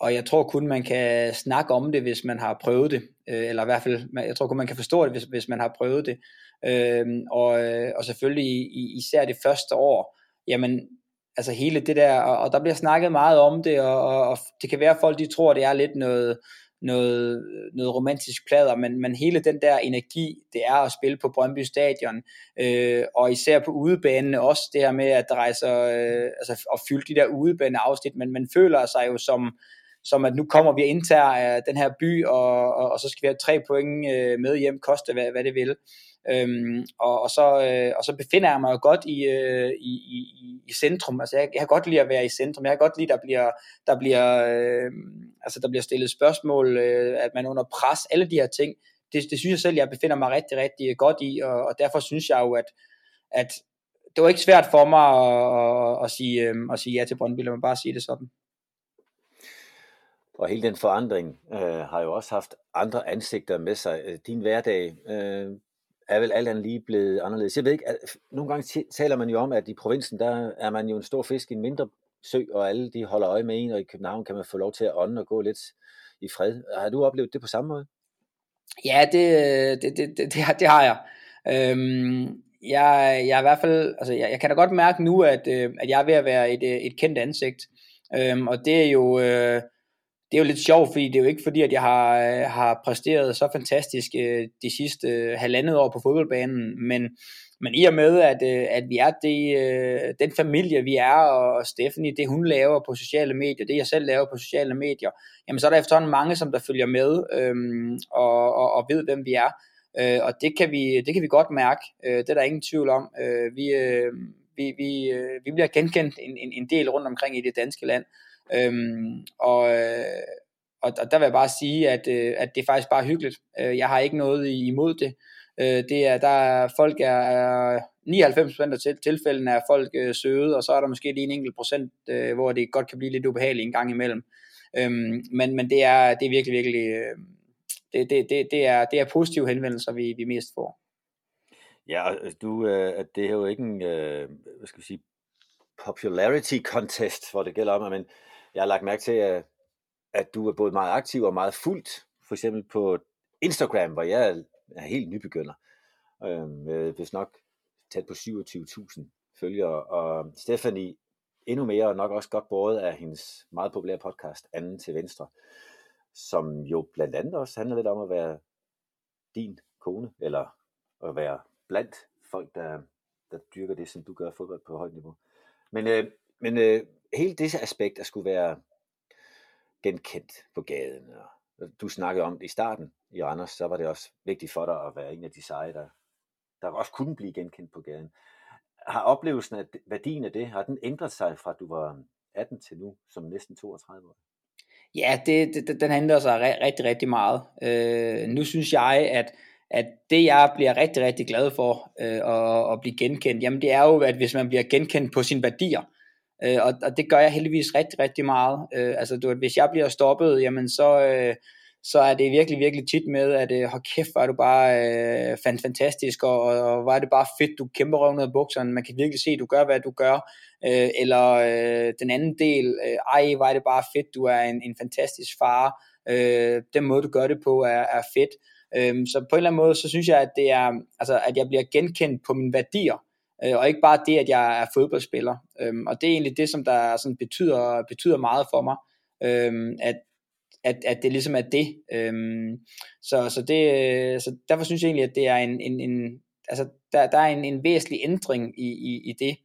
og jeg tror kun, man kan snakke om det, hvis man har prøvet det, øh, eller i hvert fald, jeg tror kun, man kan forstå det, hvis, hvis man har prøvet det. Øhm, og, øh, og selvfølgelig især det første år, jamen, altså hele det der, og, og der bliver snakket meget om det, og, og, og det kan være, at folk de tror, det er lidt noget, noget, noget romantisk plader, men, men hele den der energi, det er at spille på Brøndby Stadion, øh, og især på udebanen også det her med, at rejse øh, altså og fylde de der udebane afsnit, men man føler sig jo som, som at nu kommer vi og indtager øh, den her by, og, og, og så skal vi have tre point øh, med hjem, koste hvad, hvad det vil. Øhm, og, og, så, øh, og så befinder jeg mig jo godt i, øh, i, i, i centrum. Altså jeg, jeg kan godt lide at være i centrum. Jeg kan godt lide, at der bliver, der bliver, øh, altså der bliver stillet spørgsmål, øh, at man under pres, alle de her ting. Det, det synes jeg selv, jeg befinder mig rigtig, rigtig øh, godt i, og, og derfor synes jeg jo, at, at det var ikke svært for mig at, at, at, sige, øhm, at sige ja til Brøndby, lad mig bare sige det sådan. Og hele den forandring øh, har jo også haft andre ansigter med sig. Øh, din hverdag øh, er vel alt andet lige blevet anderledes. Jeg ved ikke, at nogle gange taler man jo om, at i provinsen, der er man jo en stor fisk i en mindre sø, og alle de holder øje med en, og i København kan man få lov til at ånde og gå lidt i fred. Har du oplevet det på samme måde? Ja, det, det, det, det, det, har, det har jeg. Øhm, jeg, jeg er i hvert fald, altså jeg, jeg kan da godt mærke nu, at, øh, at jeg er ved at være et, øh, et kendt ansigt. Øhm, og det er jo, øh, det er jo lidt sjovt, fordi det er jo ikke fordi, at jeg har, øh, har præsteret så fantastisk øh, de sidste øh, halvandet år på fodboldbanen, men, men i og med, at, øh, at vi er det, øh, den familie, vi er, og Stephanie, det hun laver på sociale medier, det jeg selv laver på sociale medier, jamen så er der efterhånden mange, som der følger med øhm, og, og, og ved, hvem vi er. Øh, og det kan, vi, det kan vi godt mærke, øh, det er der ingen tvivl om. Øh, vi, øh, vi, vi, øh, vi bliver genkendt en, en, en del rundt omkring i det danske land. Øhm, og, øh, og, og der vil jeg bare sige, at, øh, at det er faktisk bare hyggeligt. Øh, jeg har ikke noget imod det. Øh, det er, der er, folk er, er 99% af til, tilfældene er folk øh, søde, og så er der måske lige en enkelt procent, øh, hvor det godt kan blive lidt ubehageligt en gang imellem. Øhm, men, men det er, det er virkelig, virkelig, øh, det, det, det, det, er, det er positive henvendelser, vi, vi mest får. Ja, øh, du, øh, det er jo ikke en, øh, hvad skal vi sige, popularity contest, hvor det gælder om, men jeg har lagt mærke til, at, at du er både meget aktiv og meget fuldt, for eksempel på Instagram, hvor jeg er, helt nybegynder, øh, hvis nok tæt på 27.000 følgere, og Stephanie endnu mere, og nok også godt båret af hendes meget populære podcast, Anden til Venstre, som jo blandt andet også handler lidt om at være din kone, eller at være blandt folk, der, der dyrker det, som du gør fodbold på højt niveau. Men, øh, men øh, hele det aspekt at skulle være genkendt på gaden, og du snakkede om det i starten i Randers, så var det også vigtigt for dig at være en af de seje, der, der også kunne blive genkendt på gaden. Har oplevelsen af værdien af det, har den ændret sig fra du var 18 til nu, som næsten 32 år? Ja, det, det, den ændrer sig rigtig, rigtig meget. Øh, nu synes jeg, at at det jeg bliver rigtig, rigtig glad for øh, at, at blive genkendt, jamen det er jo, at hvis man bliver genkendt på sine værdier, øh, og, og det gør jeg heldigvis rigtig, rigtig meget. Øh, altså du, hvis jeg bliver stoppet, jamen så, øh, så er det virkelig, virkelig tit med, at øh, hold kæft, var du bare øh, fantastisk, og, og var det bare fedt, du kæmper røven ud af bukserne, man kan virkelig se, at du gør, hvad du gør, øh, eller øh, den anden del, øh, ej, var det bare fedt, du er en, en fantastisk far, øh, den måde, du gør det på, er, er fedt, øh, så på en eller anden måde, så synes jeg, at det er, altså, at jeg bliver genkendt på mine værdier, øh, og ikke bare det, at jeg er fodboldspiller. Øhm, og det er egentlig det, som der sådan betyder, betyder meget for mig. øhm, at, at, at det ligesom er det. Øhm, så, så, det øh, så derfor synes jeg egentlig, at det er en, en, en altså der, der er en, en væsentlig ændring i, i, i det,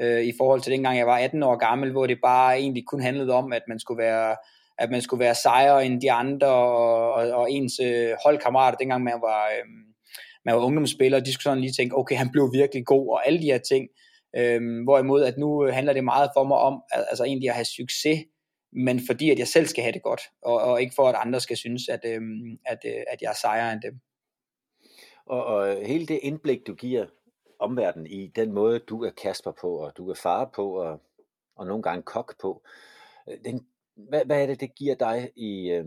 øh, i forhold til dengang jeg var 18 år gammel, hvor det bare egentlig kun handlede om, at man skulle være at man skulle være sejere end de andre, og, og, og ens øh, holdkammerater, dengang man var, øh, man var ungdomsspiller, de skulle sådan lige tænke, okay, han blev virkelig god, og alle de her ting. Øh, hvorimod, at nu handler det meget for mig om, altså egentlig at have succes, men fordi at jeg selv skal have det godt, og, og ikke for at andre skal synes, at, øh, at, øh, at jeg er sejere end dem. Og, og hele det indblik, du giver omverdenen i den måde, du er Kasper på, og du er far på, og, og nogle gange kok på, øh, den hvad, hvad er det, det giver dig i, øh,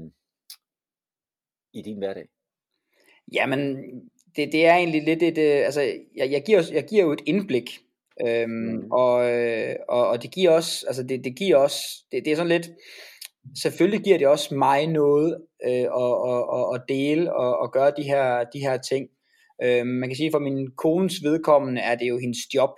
i din hverdag? Jamen, det, det er egentlig lidt et, øh, altså, jeg, jeg, giver, jeg giver jo et indblik, øhm, mm. og, øh, og, og det giver også, altså det, det giver også, det, det er sådan lidt, selvfølgelig giver det også mig noget øh, at, at, at dele og at gøre de her, de her ting. Øh, man kan sige, for min kones vedkommende er det jo hendes job,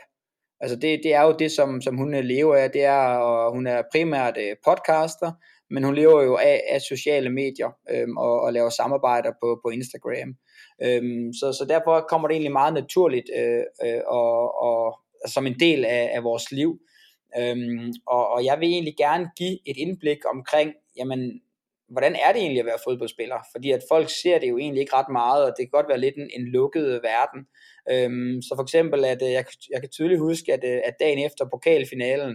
Altså det, det er jo det, som, som hun lever af, det er, og hun er primært øh, podcaster, men hun lever jo af, af sociale medier øhm, og, og laver samarbejder på, på Instagram. Øhm, så, så derfor kommer det egentlig meget naturligt øh, øh, og, og, altså som en del af, af vores liv. Øhm, og, og jeg vil egentlig gerne give et indblik omkring, jamen, hvordan er det egentlig at være fodboldspiller? Fordi at folk ser det jo egentlig ikke ret meget, og det kan godt være lidt en, en lukket verden. Øhm, så for eksempel, at øh, jeg, jeg kan tydeligt huske, at, øh, at dagen efter pokalfinalen,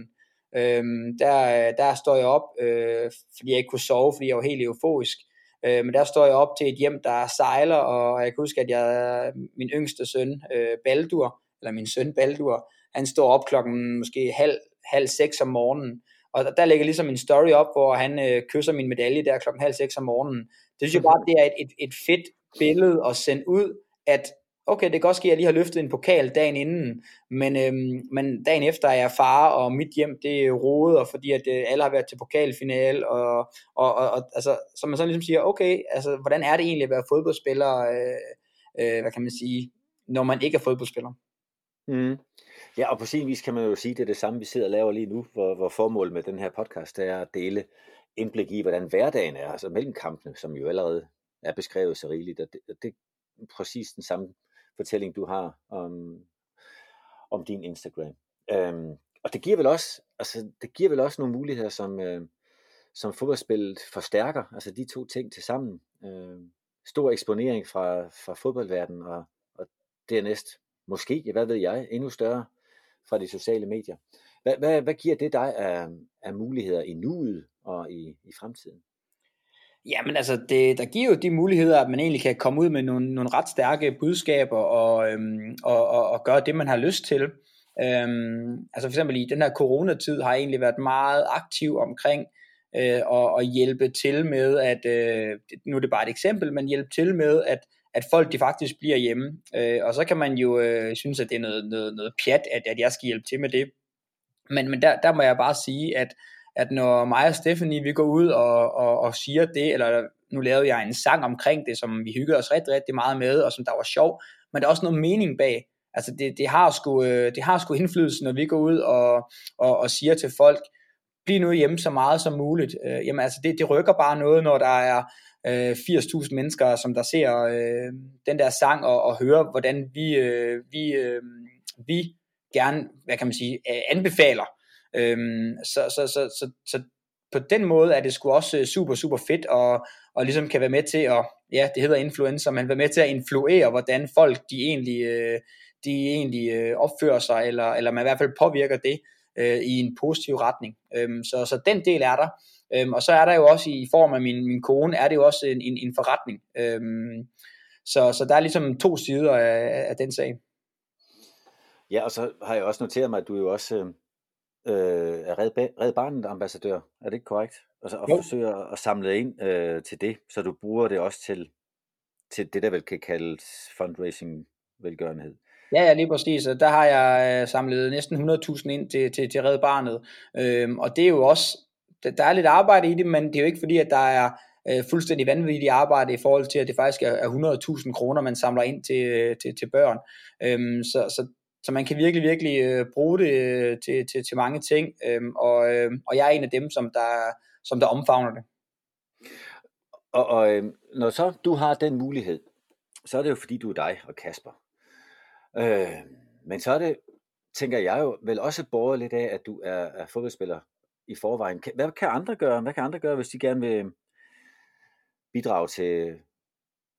øhm, der, øh, der står jeg op, øh, fordi jeg ikke kunne sove, fordi jeg var helt euforisk. Øh, men der står jeg op til et hjem, der sejler, og jeg kan huske, at jeg, min yngste søn, øh, Baldur, eller min søn Baldur, han står op klokken måske halv, halv seks om morgenen, og der, der ligger ligesom en story op, hvor han øh, kysser min medalje der klokken halv seks om morgenen. Det synes jeg bare, det er et, et, et fedt billede at sende ud, at okay, det kan også ske, at jeg lige har løftet en pokal dagen inden, men, øhm, men dagen efter er jeg far, og mit hjem, det er rodet, fordi at øh, alle har været til pokalfinal, og, og, og, og altså, så man sådan ligesom siger, okay, altså, hvordan er det egentlig at være fodboldspiller, øh, øh, hvad kan man sige, når man ikke er fodboldspiller? Mm. Ja, og på sin vis kan man jo sige, at det er det samme, vi sidder og laver lige nu, hvor, hvor formålet med den her podcast er at dele indblik i, hvordan hverdagen er, altså mellem kampene, som jo allerede er beskrevet så rigeligt, og det, det er præcis den samme fortælling, du har om, om din Instagram. Øhm, og det giver vel også, altså, det giver vel også nogle muligheder, som, øh, som fodboldspillet forstærker, altså de to ting til sammen. Øh, stor eksponering fra, fra fodboldverdenen, og, og dernæst måske, hvad ved jeg, endnu større fra de sociale medier. Hvad, hvad, hvad giver det dig af, af muligheder i nuet og i, i fremtiden? Jamen altså, det, der giver jo de muligheder, at man egentlig kan komme ud med nogle, nogle ret stærke budskaber og, øhm, og, og, og gøre det, man har lyst til. Øhm, altså for eksempel i den her coronatid har jeg egentlig været meget aktiv omkring øh, og, og hjælpe til med, at, øh, nu er det bare et eksempel, men hjælpe til med, at, at folk de faktisk bliver hjemme. Øh, og så kan man jo øh, synes, at det er noget, noget, noget pjat, at, at jeg skal hjælpe til med det. Men, men der, der må jeg bare sige, at at når mig og Stephanie, vi går ud og, og, og siger det, eller nu lavede jeg en sang omkring det, som vi hyggede os rigtig, rigtig meget med, og som der var sjov, men der er også noget mening bag. Altså det, det, har sgu, øh, det har sgu indflydelse, når vi går ud og, og, og siger til folk, bliv nu hjemme så meget som muligt. Øh, jamen altså det, det rykker bare noget, når der er øh, 80.000 mennesker, som der ser øh, den der sang og, og hører, hvordan vi, øh, vi, øh, vi gerne, hvad kan man sige, øh, anbefaler Øhm, så, så, så, så, så på den måde er det sgu også øh, super, super fedt, og, og ligesom kan være med til at, ja, det hedder influencer, men være med til at influere, hvordan folk de egentlig, øh, de egentlig øh, opfører sig, eller, eller man i hvert fald påvirker det øh, i en positiv retning. Øhm, så, så den del er der. Øhm, og så er der jo også i form af min, min kone, er det jo også en, en, en forretning. Øhm, så, så der er ligesom to sider af, af den sag. Ja, og så har jeg også noteret mig, at du jo også øh, øh, er Red, Red Barnet ambassadør, er det ikke korrekt? Og, så, og jo. forsøger at samle ind øh, til det, så du bruger det også til, til det, der vel kan kaldes fundraising velgørenhed. Ja, ja, lige præcis. Der har jeg øh, samlet næsten 100.000 ind til, til, til Red Barnet. Øhm, og det er jo også, der er lidt arbejde i det, men det er jo ikke fordi, at der er øh, fuldstændig vanvittigt arbejde i forhold til, at det faktisk er, er 100.000 kroner, man samler ind til, til, til børn. Øhm, så, så så man kan virkelig, virkelig øh, bruge det øh, til, til, til mange ting, øh, og, øh, og jeg er en af dem, som der, som der omfavner det. Og, og øh, når så du har den mulighed, så er det jo fordi, du er dig og Kasper. Øh, men så er det, tænker jeg jo, vel også borget lidt af, at du er, er fodboldspiller i forvejen. Hvad kan andre gøre? Hvad kan andre gøre, hvis de gerne vil øhm, bidrage til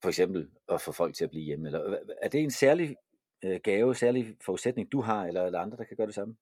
for eksempel at få folk til at blive hjemme? Eller er det en særlig øh, gave, særlig forudsætning, du har, eller er der andre, der kan gøre det samme?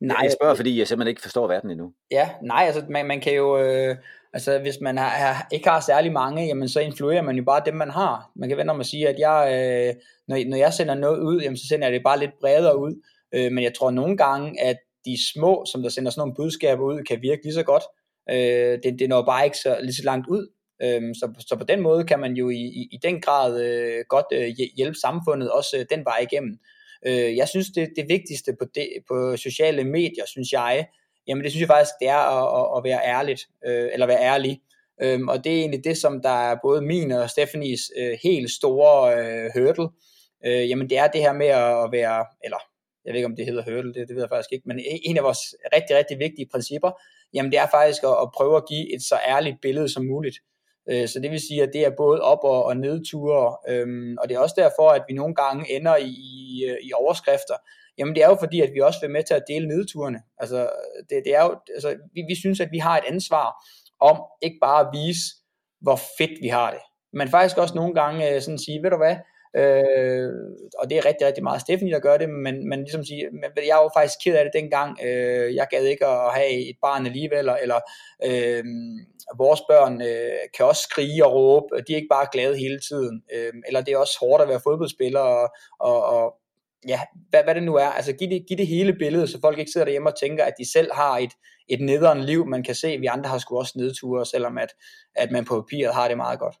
Nej, jeg spørger, fordi jeg simpelthen ikke forstår verden endnu. Ja, nej, altså man, man kan jo, øh, altså hvis man har, ikke har særlig mange, jamen så influerer man jo bare dem, man har. Man kan vende om at sige, at jeg, øh, når, når jeg sender noget ud, jamen så sender jeg det bare lidt bredere ud. Øh, men jeg tror nogle gange, at de små, som der sender sådan nogle budskaber ud, kan virke lige så godt. Øh, det, det når bare ikke så, lige så langt ud. Øh, så, så på den måde kan man jo i, i, i den grad øh, godt øh, hjælpe samfundet også øh, den vej igennem. Øh, jeg synes, det, det vigtigste på, det, på sociale medier, synes jeg, jamen det synes jeg faktisk, det er at, at, at være ærligt, øh, eller være ærlig. Øhm, og det er egentlig det, som der er både min og Stephanies øh, helt store øh, hurdle. Øh, jamen det er det her med at være, eller jeg ved ikke om det hedder hurdle, det, det ved jeg faktisk ikke, men en af vores rigtig, rigtig vigtige principper, jamen det er faktisk at, at prøve at give et så ærligt billede som muligt. Øh, så det vil sige, at det er både op- og, og nedture, øhm, og det er også derfor, at vi nogle gange ender i, i, øh, i overskrifter. Jamen det er jo fordi, at vi også vil med til at dele nedturene. Altså, det, det er jo, altså, vi, vi synes, at vi har et ansvar om ikke bare at vise, hvor fedt vi har det, men faktisk også nogle gange øh, sådan sige, ved du hvad, Øh, og det er rigtig, rigtig meget Stephanie, der gør det, men, men ligesom sige, jeg var faktisk ked af det dengang, øh, jeg gad ikke at have et barn alligevel, eller øh, vores børn øh, kan også skrige og råbe, de er ikke bare glade hele tiden, øh, eller det er også hårdt at være fodboldspiller, og, og, og ja, hvad, hvad det nu er, altså giv det, giv det hele billedet, så folk ikke sidder derhjemme og tænker, at de selv har et, et nederen liv, man kan se, at vi andre har sgu også nedture, selvom at, at man på papiret har det meget godt.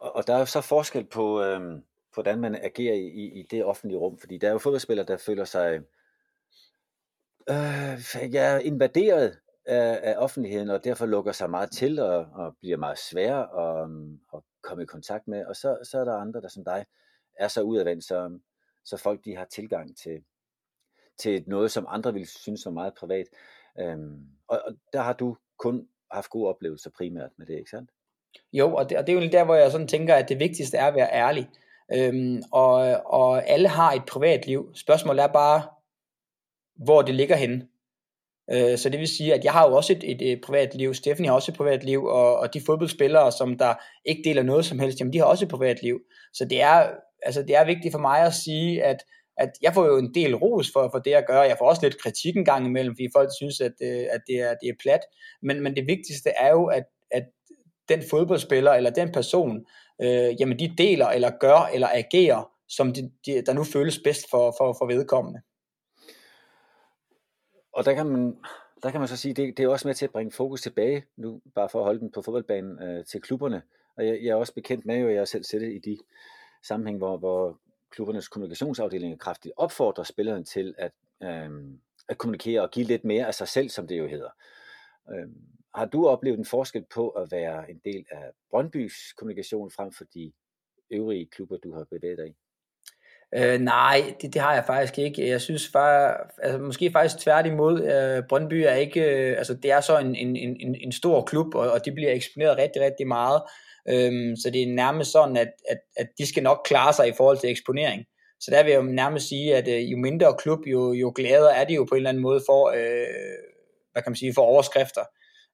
Og, og der er jo så forskel på, øh, hvordan man agerer i, i, det offentlige rum, fordi der er jo fodboldspillere, der føler sig øh, ja, invaderet af, af offentligheden, og derfor lukker sig meget til og, og bliver meget svære at, øhm, at komme i kontakt med. Og så, så er der andre, der som dig er så udadvendt, så, så folk de har tilgang til, til noget, som andre ville synes var meget privat. Øhm, og, og der har du kun haft gode oplevelser primært med det, ikke sandt? Jo, og det, og det er jo der, hvor jeg sådan tænker, at det vigtigste er at være ærlig. Øhm, og, og alle har et privatliv. Spørgsmålet er bare, hvor det ligger henne. Øh, så det vil sige, at jeg har jo også et, et, et privatliv, Stephanie har også et privatliv, og, og de fodboldspillere, som der ikke deler noget som helst, jamen de har også et privatliv. Så det er, altså det er vigtigt for mig at sige, at, at jeg får jo en del ros for, for det at gøre. Jeg får også lidt kritik en gang imellem, fordi folk synes, at, øh, at det, er, det er plat. Men, men det vigtigste er jo, at, at den fodboldspiller eller den person, øh, jamen de deler eller gør eller agerer, som de, de, der nu føles bedst for, for, for vedkommende. Og der kan man, der kan man så sige, det, det er også med til at bringe fokus tilbage, nu bare for at holde den på fodboldbanen, øh, til klubberne. Og jeg, jeg er også bekendt med, at jeg selv sætter i de sammenhæng, hvor, hvor klubbernes kommunikationsafdelinger kraftigt opfordrer spillerne til at, øh, at kommunikere og give lidt mere af sig selv, som det jo hedder. Øh, har du oplevet en forskel på at være en del af Brøndbys kommunikation frem for de øvrige klubber, du har bevæget dig i? Øh, nej, det, det har jeg faktisk ikke. Jeg synes bare, altså måske faktisk tværtimod, øh, Brøndby er ikke, øh, altså det er så en, en, en, en stor klub, og, og de bliver eksponeret rigtig, rigtig meget. Øhm, så det er nærmest sådan, at, at, at de skal nok klare sig i forhold til eksponering. Så der vil jeg jo nærmest sige, at øh, jo mindre klub, jo, jo gladere er de jo på en eller anden måde for, øh, hvad kan man sige, for overskrifter.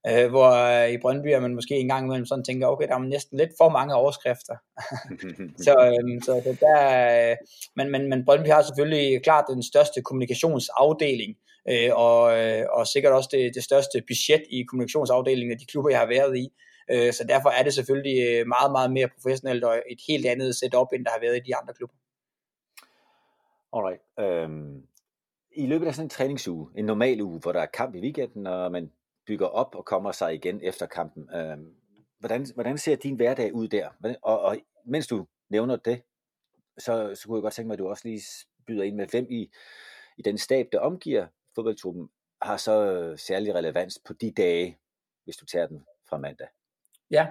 Øh, hvor øh, i Brøndby er man måske en gang imellem sådan tænker, okay, der er næsten lidt for mange overskrifter. *laughs* så, øh, så, så der, øh, men, men, men Brøndby har selvfølgelig klart den største kommunikationsafdeling, øh, og, øh, og sikkert også det, det største budget i kommunikationsafdelingen af de klubber, jeg har været i. Øh, så derfor er det selvfølgelig øh, meget, meget mere professionelt og et helt andet setup, end der har været i de andre klubber. Alright. Øhm, I løbet af sådan en træningsuge, en normal uge, hvor der er kamp i weekenden, og man bygger op og kommer sig igen efter kampen. Øh, hvordan, hvordan ser din hverdag ud der? Og, og mens du nævner det, så, så kunne jeg godt tænke mig, at du også lige byder ind med, hvem i, i den stab, der omgiver fodboldtruppen, har så øh, særlig relevans på de dage, hvis du tager den fra mandag. Ja,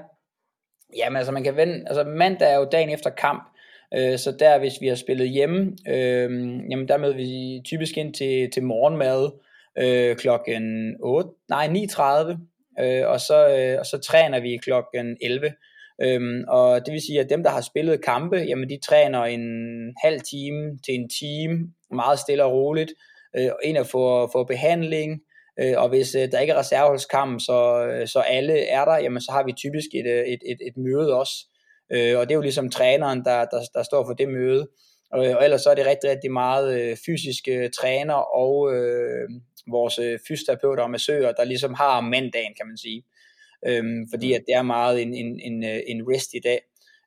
Jamen altså man kan vende, altså mandag er jo dagen efter kamp, Øh, så der, hvis vi har spillet hjemme, øh, jamen der møder vi typisk ind til, til morgenmad øh, klokken 8, nej 9.30, øh, og, så, øh, og så træner vi klokken 11. Øhm, og det vil sige, at dem, der har spillet kampe, jamen de træner en halv time til en time, meget stille og roligt, øh, ind at få, få behandling, øh, og hvis øh, der ikke er reserveholdskamp, så, øh, så alle er der, jamen så har vi typisk et, øh, et, et, et møde også, øh, og det er jo ligesom træneren, der, der, der står for det møde, og, og ellers så er det rigtig, rigtig meget øh, fysiske træner og øh, vores øh, fysioterapeuter og massører, der ligesom har mandagen, kan man sige øhm, fordi at det er meget en, en, en, øh, en rest i dag.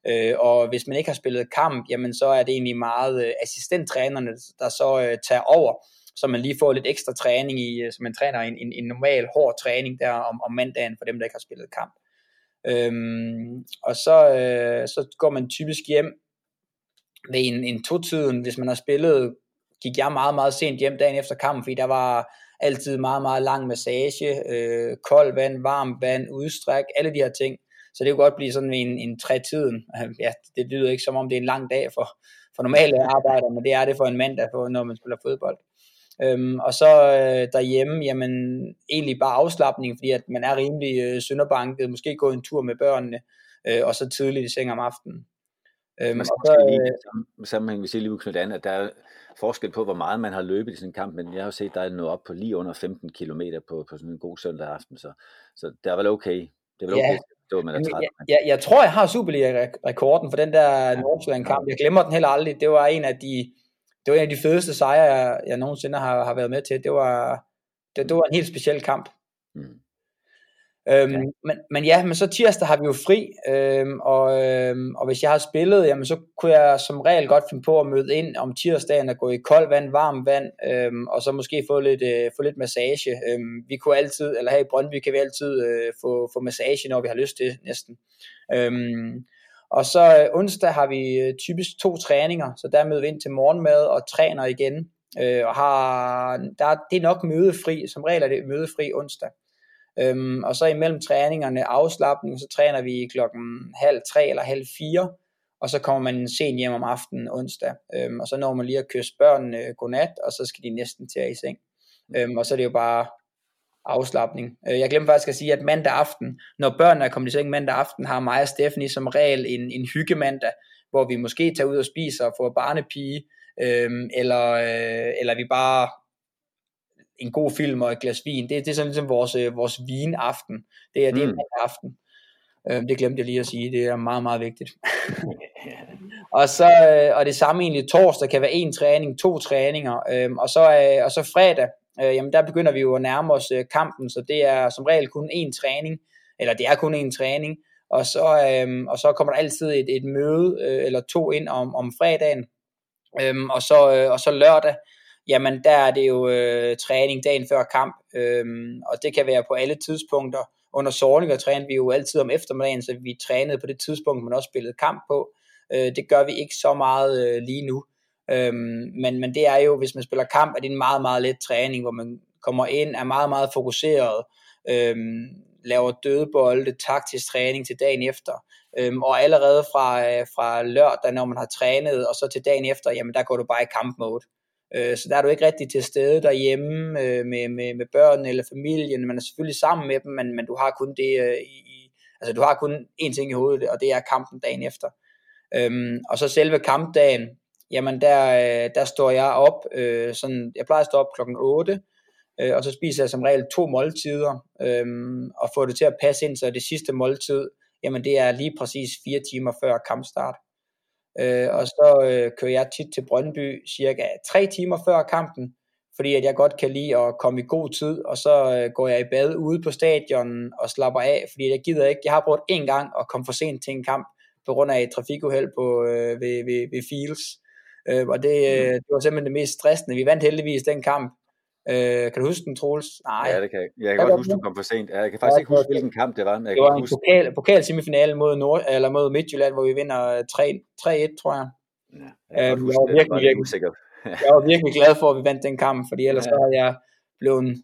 Øh, og hvis man ikke har spillet kamp, jamen så er det egentlig meget øh, assistenttrænerne, der så øh, tager over, så man lige får lidt ekstra træning i, øh, så man træner en, en, en normal hård træning der om, om mandagen for dem, der ikke har spillet kamp. Øhm, og så, øh, så går man typisk hjem ved en, en to-tiden, hvis man har spillet, gik jeg meget, meget sent hjem dagen efter kampen, fordi der var altid meget, meget lang massage, øh, kold vand, varmt vand, udstræk, alle de her ting. Så det kunne godt blive sådan en, en tre-tiden. *laughs* Ja, det lyder ikke som om det er en lang dag for, for normale arbejdere, men det er det for en mandag, for, når man spiller fodbold. Øhm, og så øh, derhjemme, jamen egentlig bare afslappning, fordi at man er rimelig øh, sønderbanket, måske gå en tur med børnene, øh, og så tidligt i seng om aftenen. Øhm, og så, lige, sammenhæng, hvis jeg lige vil knytte an, at der er forskel på, hvor meget man har løbet i sådan en kamp, men jeg har jo set, der er nået op på lige under 15 km på, på sådan en god søndag aften, så, så det er vel okay. Det er vel okay, det var, man er. Jeg, jeg, jeg, tror, jeg har Superliga-rekorden for den der ja, Nordsjælland-kamp. Jeg glemmer den heller aldrig. Det var en af de, det var en af de fedeste sejre, jeg, jeg nogensinde har, har været med til. Det var, det, det var en helt speciel kamp. Mm. Øhm, ja. men, men ja, men så tirsdag har vi jo fri, øhm, og, øhm, og hvis jeg har spillet, jamen så kunne jeg som regel godt finde på at møde ind om tirsdagen og gå i koldt vand, varmt vand, øhm, og så måske få lidt, øh, få lidt massage. Øhm, vi kunne altid, eller her i Brøndby kan vi altid øh, få, få massage, når vi har lyst til næsten. Øhm, og så øh, onsdag har vi øh, typisk to træninger, så der møder vi ind til morgenmad og træner igen. Øh, og har, der, det er nok mødefri, som regel er det mødefri onsdag. Øhm, og så imellem træningerne afslappning, så træner vi klokken halv tre eller halv fire, og så kommer man sent hjem om aftenen onsdag. Øhm, og så når man lige at kysse børnene godnat, og så skal de næsten til at i seng. Øhm, og så er det jo bare afslappning. Øh, jeg glemte faktisk at sige, at mandag aften, når børnene er kommet i seng mandag aften, har mig og Stephanie som regel en, en hyggemandag, hvor vi måske tager ud og spiser og får barnepige, øhm, eller, øh, eller vi bare en god film og et glas vin. Det, det er sådan ligesom vores, øh, vores vinaften. Det er, mm. det er en aften. Øh, det glemte jeg lige at sige. Det er meget, meget vigtigt. *laughs* og, så, øh, og det samme egentlig torsdag kan være en træning, to træninger. Øh, og, så, øh, og så fredag, øh, jamen der begynder vi jo at nærme os øh, kampen, så det er som regel kun én træning, eller det er kun én træning, og så, øh, og så kommer der altid et, et møde øh, eller to ind om, om fredagen, øh, og, så, øh, og så lørdag, jamen der er det jo øh, træning dagen før kamp, øh, og det kan være på alle tidspunkter. Under Sorninger trænede vi jo altid om eftermiddagen, så vi trænede på det tidspunkt, man også spillede kamp på. Øh, det gør vi ikke så meget øh, lige nu. Øh, men, men det er jo, hvis man spiller kamp, er det en meget, meget let træning, hvor man kommer ind, er meget, meget fokuseret, øh, laver dødebolde, taktisk træning til dagen efter. Øhm, og allerede fra, øh, fra lørdag, når man har trænet, og så til dagen efter, jamen der går du bare i kampmode. Øh, så der er du ikke rigtig til stede derhjemme øh, med, med, med børnene eller familien. Man er selvfølgelig sammen med dem, men, men du har kun det øh, i, altså du har kun én ting i hovedet, og det er kampen dagen efter. Øhm, og så selve kampdagen, jamen der, øh, der står jeg op, øh, sådan, jeg plejer at stå op klokken 8, øh, og så spiser jeg som regel to måltider, øh, og får det til at passe ind, så det sidste måltid, jamen det er lige præcis fire timer før kampstart. Øh, og så øh, kører jeg tit til Brøndby cirka tre timer før kampen, fordi at jeg godt kan lide at komme i god tid, og så øh, går jeg i bad ude på stadion og slapper af, fordi jeg gider ikke, jeg har prøvet en gang at komme for sent til en kamp, på grund af et trafikuheld på, øh, ved, ved, ved Fields, øh, og det, øh, det var simpelthen det mest stressende. Vi vandt heldigvis den kamp, Øh, kan du huske den, Troels? Nej. Ja, det kan jeg. Jeg kan godt huske, du kom for sent. Jeg kan faktisk ja, ikke huske, hvilken kamp det var. Men jeg det var en huske... pokal, pokal semifinale mod, Nord, eller mod Midtjylland, hvor vi vinder 3-1, tror jeg. Ja, jeg, øhm, jeg, var virkelig, virkelig, usikker. *laughs* jeg var virkelig glad for, at vi vandt den kamp, fordi ellers ja. så havde jeg blevet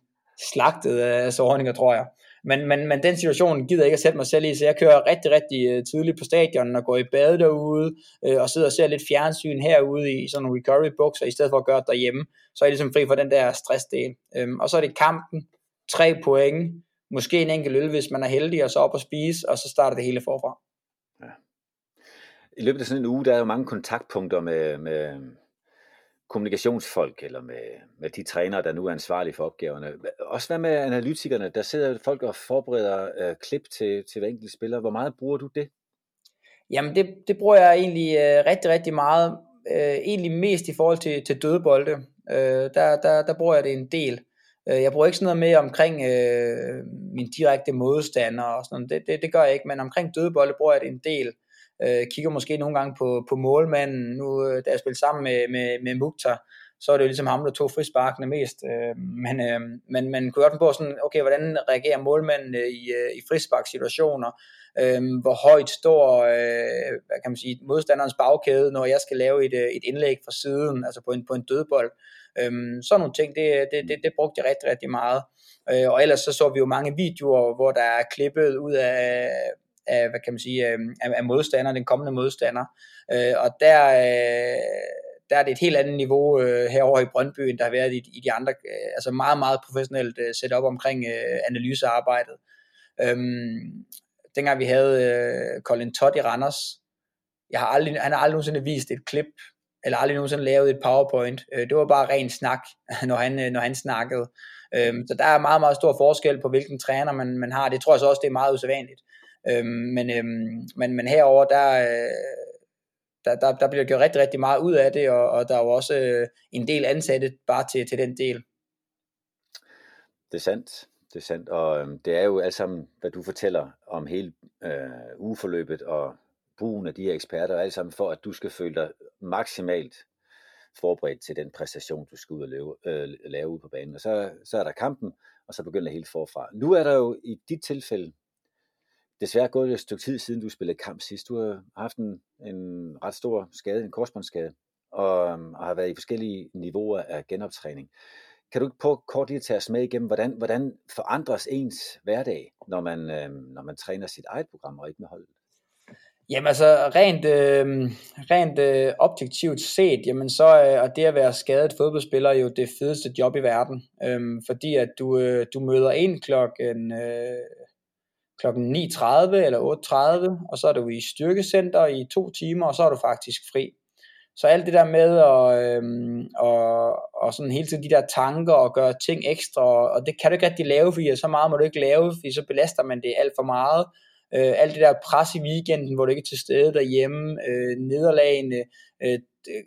slagtet af sårninger, tror jeg. Men, men, men den situation gider jeg ikke at sætte mig selv i, så jeg kører rigtig, rigtig øh, tidligt på stadion og går i bad derude, øh, og sidder og ser lidt fjernsyn herude i sådan nogle recovery bukser, i stedet for at gøre det derhjemme. Så er jeg ligesom fri for den der stressdel. Øhm, og så er det kampen, tre point, måske en enkelt øl, hvis man er heldig, og så op og spise, og så starter det hele forfra. Ja. I løbet af sådan en uge, der er jo mange kontaktpunkter med, med kommunikationsfolk, eller med, med de trænere, der nu er ansvarlige for opgaverne. Også hvad med analytikerne? Der sidder folk og forbereder øh, klip til, til hver enkelt spiller. Hvor meget bruger du det? Jamen det, det bruger jeg egentlig øh, rigtig, rigtig meget. Øh, egentlig mest i forhold til, til dødebolde. Øh, der, der, der bruger jeg det en del. Øh, jeg bruger ikke sådan noget med omkring øh, min direkte modstander og sådan noget. Det, det, det gør jeg ikke, men omkring dødebolde bruger jeg det en del. Øh, kigger måske nogle gange på, på målmanden. Nu, øh, da jeg spillede sammen med, med, med Mukhtar, så er det jo ligesom ham, der tog frisparkene mest. Øh, men, øh, men man kunne godt på sådan, okay, hvordan reagerer målmanden øh, i, øh, i frisparksituationer? Øh, hvor højt står øh, hvad kan man sige, modstanderens bagkæde, når jeg skal lave et, et indlæg fra siden, altså på en, på en dødbold. Øh, sådan nogle ting, det, det, det, det brugte jeg rigtig, rigtig meget. Øh, og ellers så så vi jo mange videoer, hvor der er klippet ud af, af hvad kan man sige, øh, af, af modstander, den kommende modstander. Øh, og der, øh, der er det et helt andet niveau øh, herover i Brøndby, end der har været i, i de andre, øh, altså meget, meget professionelt øh, setup omkring øh, analysearbejdet. Øhm, dengang vi havde øh, Colin Todd i Randers, jeg har aldrig, han har aldrig nogensinde vist et klip, eller aldrig nogensinde lavet et powerpoint. Øh, det var bare ren snak, *laughs* når han, øh, når han snakkede. Øhm, så der er meget, meget stor forskel på, hvilken træner man, man har. Det tror jeg så også, det er meget usædvanligt. Øhm, men, øhm, men, men herover der, øh, der, der, der bliver gjort rigtig, rigtig meget ud af det, og, og der er jo også øh, en del ansatte bare til, til den del. Det er sandt. Det er sandt, og øhm, det er jo alt sammen, hvad du fortæller om hele øh, ugeforløbet og brugen af de her eksperter, alt sammen for, at du skal føle dig maksimalt forberedt til den præstation, du skal ud og lave, øh, lave ud på banen. Og så, så er der kampen, og så begynder det hele forfra. Nu er der jo i dit tilfælde desværre gået et stykke tid siden, du spillede kamp sidst. Du har haft en, en ret stor skade, en korsbåndsskade, og, øhm, og har været i forskellige niveauer af genoptræning. Kan du ikke på kort lige tage os med igennem, hvordan, hvordan forandres ens hverdag, når man, øh, når man træner sit eget program og ikke med holdet? Jamen altså rent, øh, rent øh, objektivt set, jamen så øh, er det at være skadet fodboldspiller jo det fedeste job i verden. Øh, fordi at du, øh, du møder ind klokken øh, klokken 9.30 eller 8.30, og så er du i styrkecenter i to timer, og så er du faktisk fri. Så alt det der med at, øhm, og, og sådan hele tiden de der tanker og gøre ting ekstra, og det kan du ikke rigtig lave, fordi så meget må du ikke lave, fordi så belaster man det alt for meget. Øh, alt det der pres i weekenden, hvor du ikke er til stede derhjemme, øh, nederlagene øh,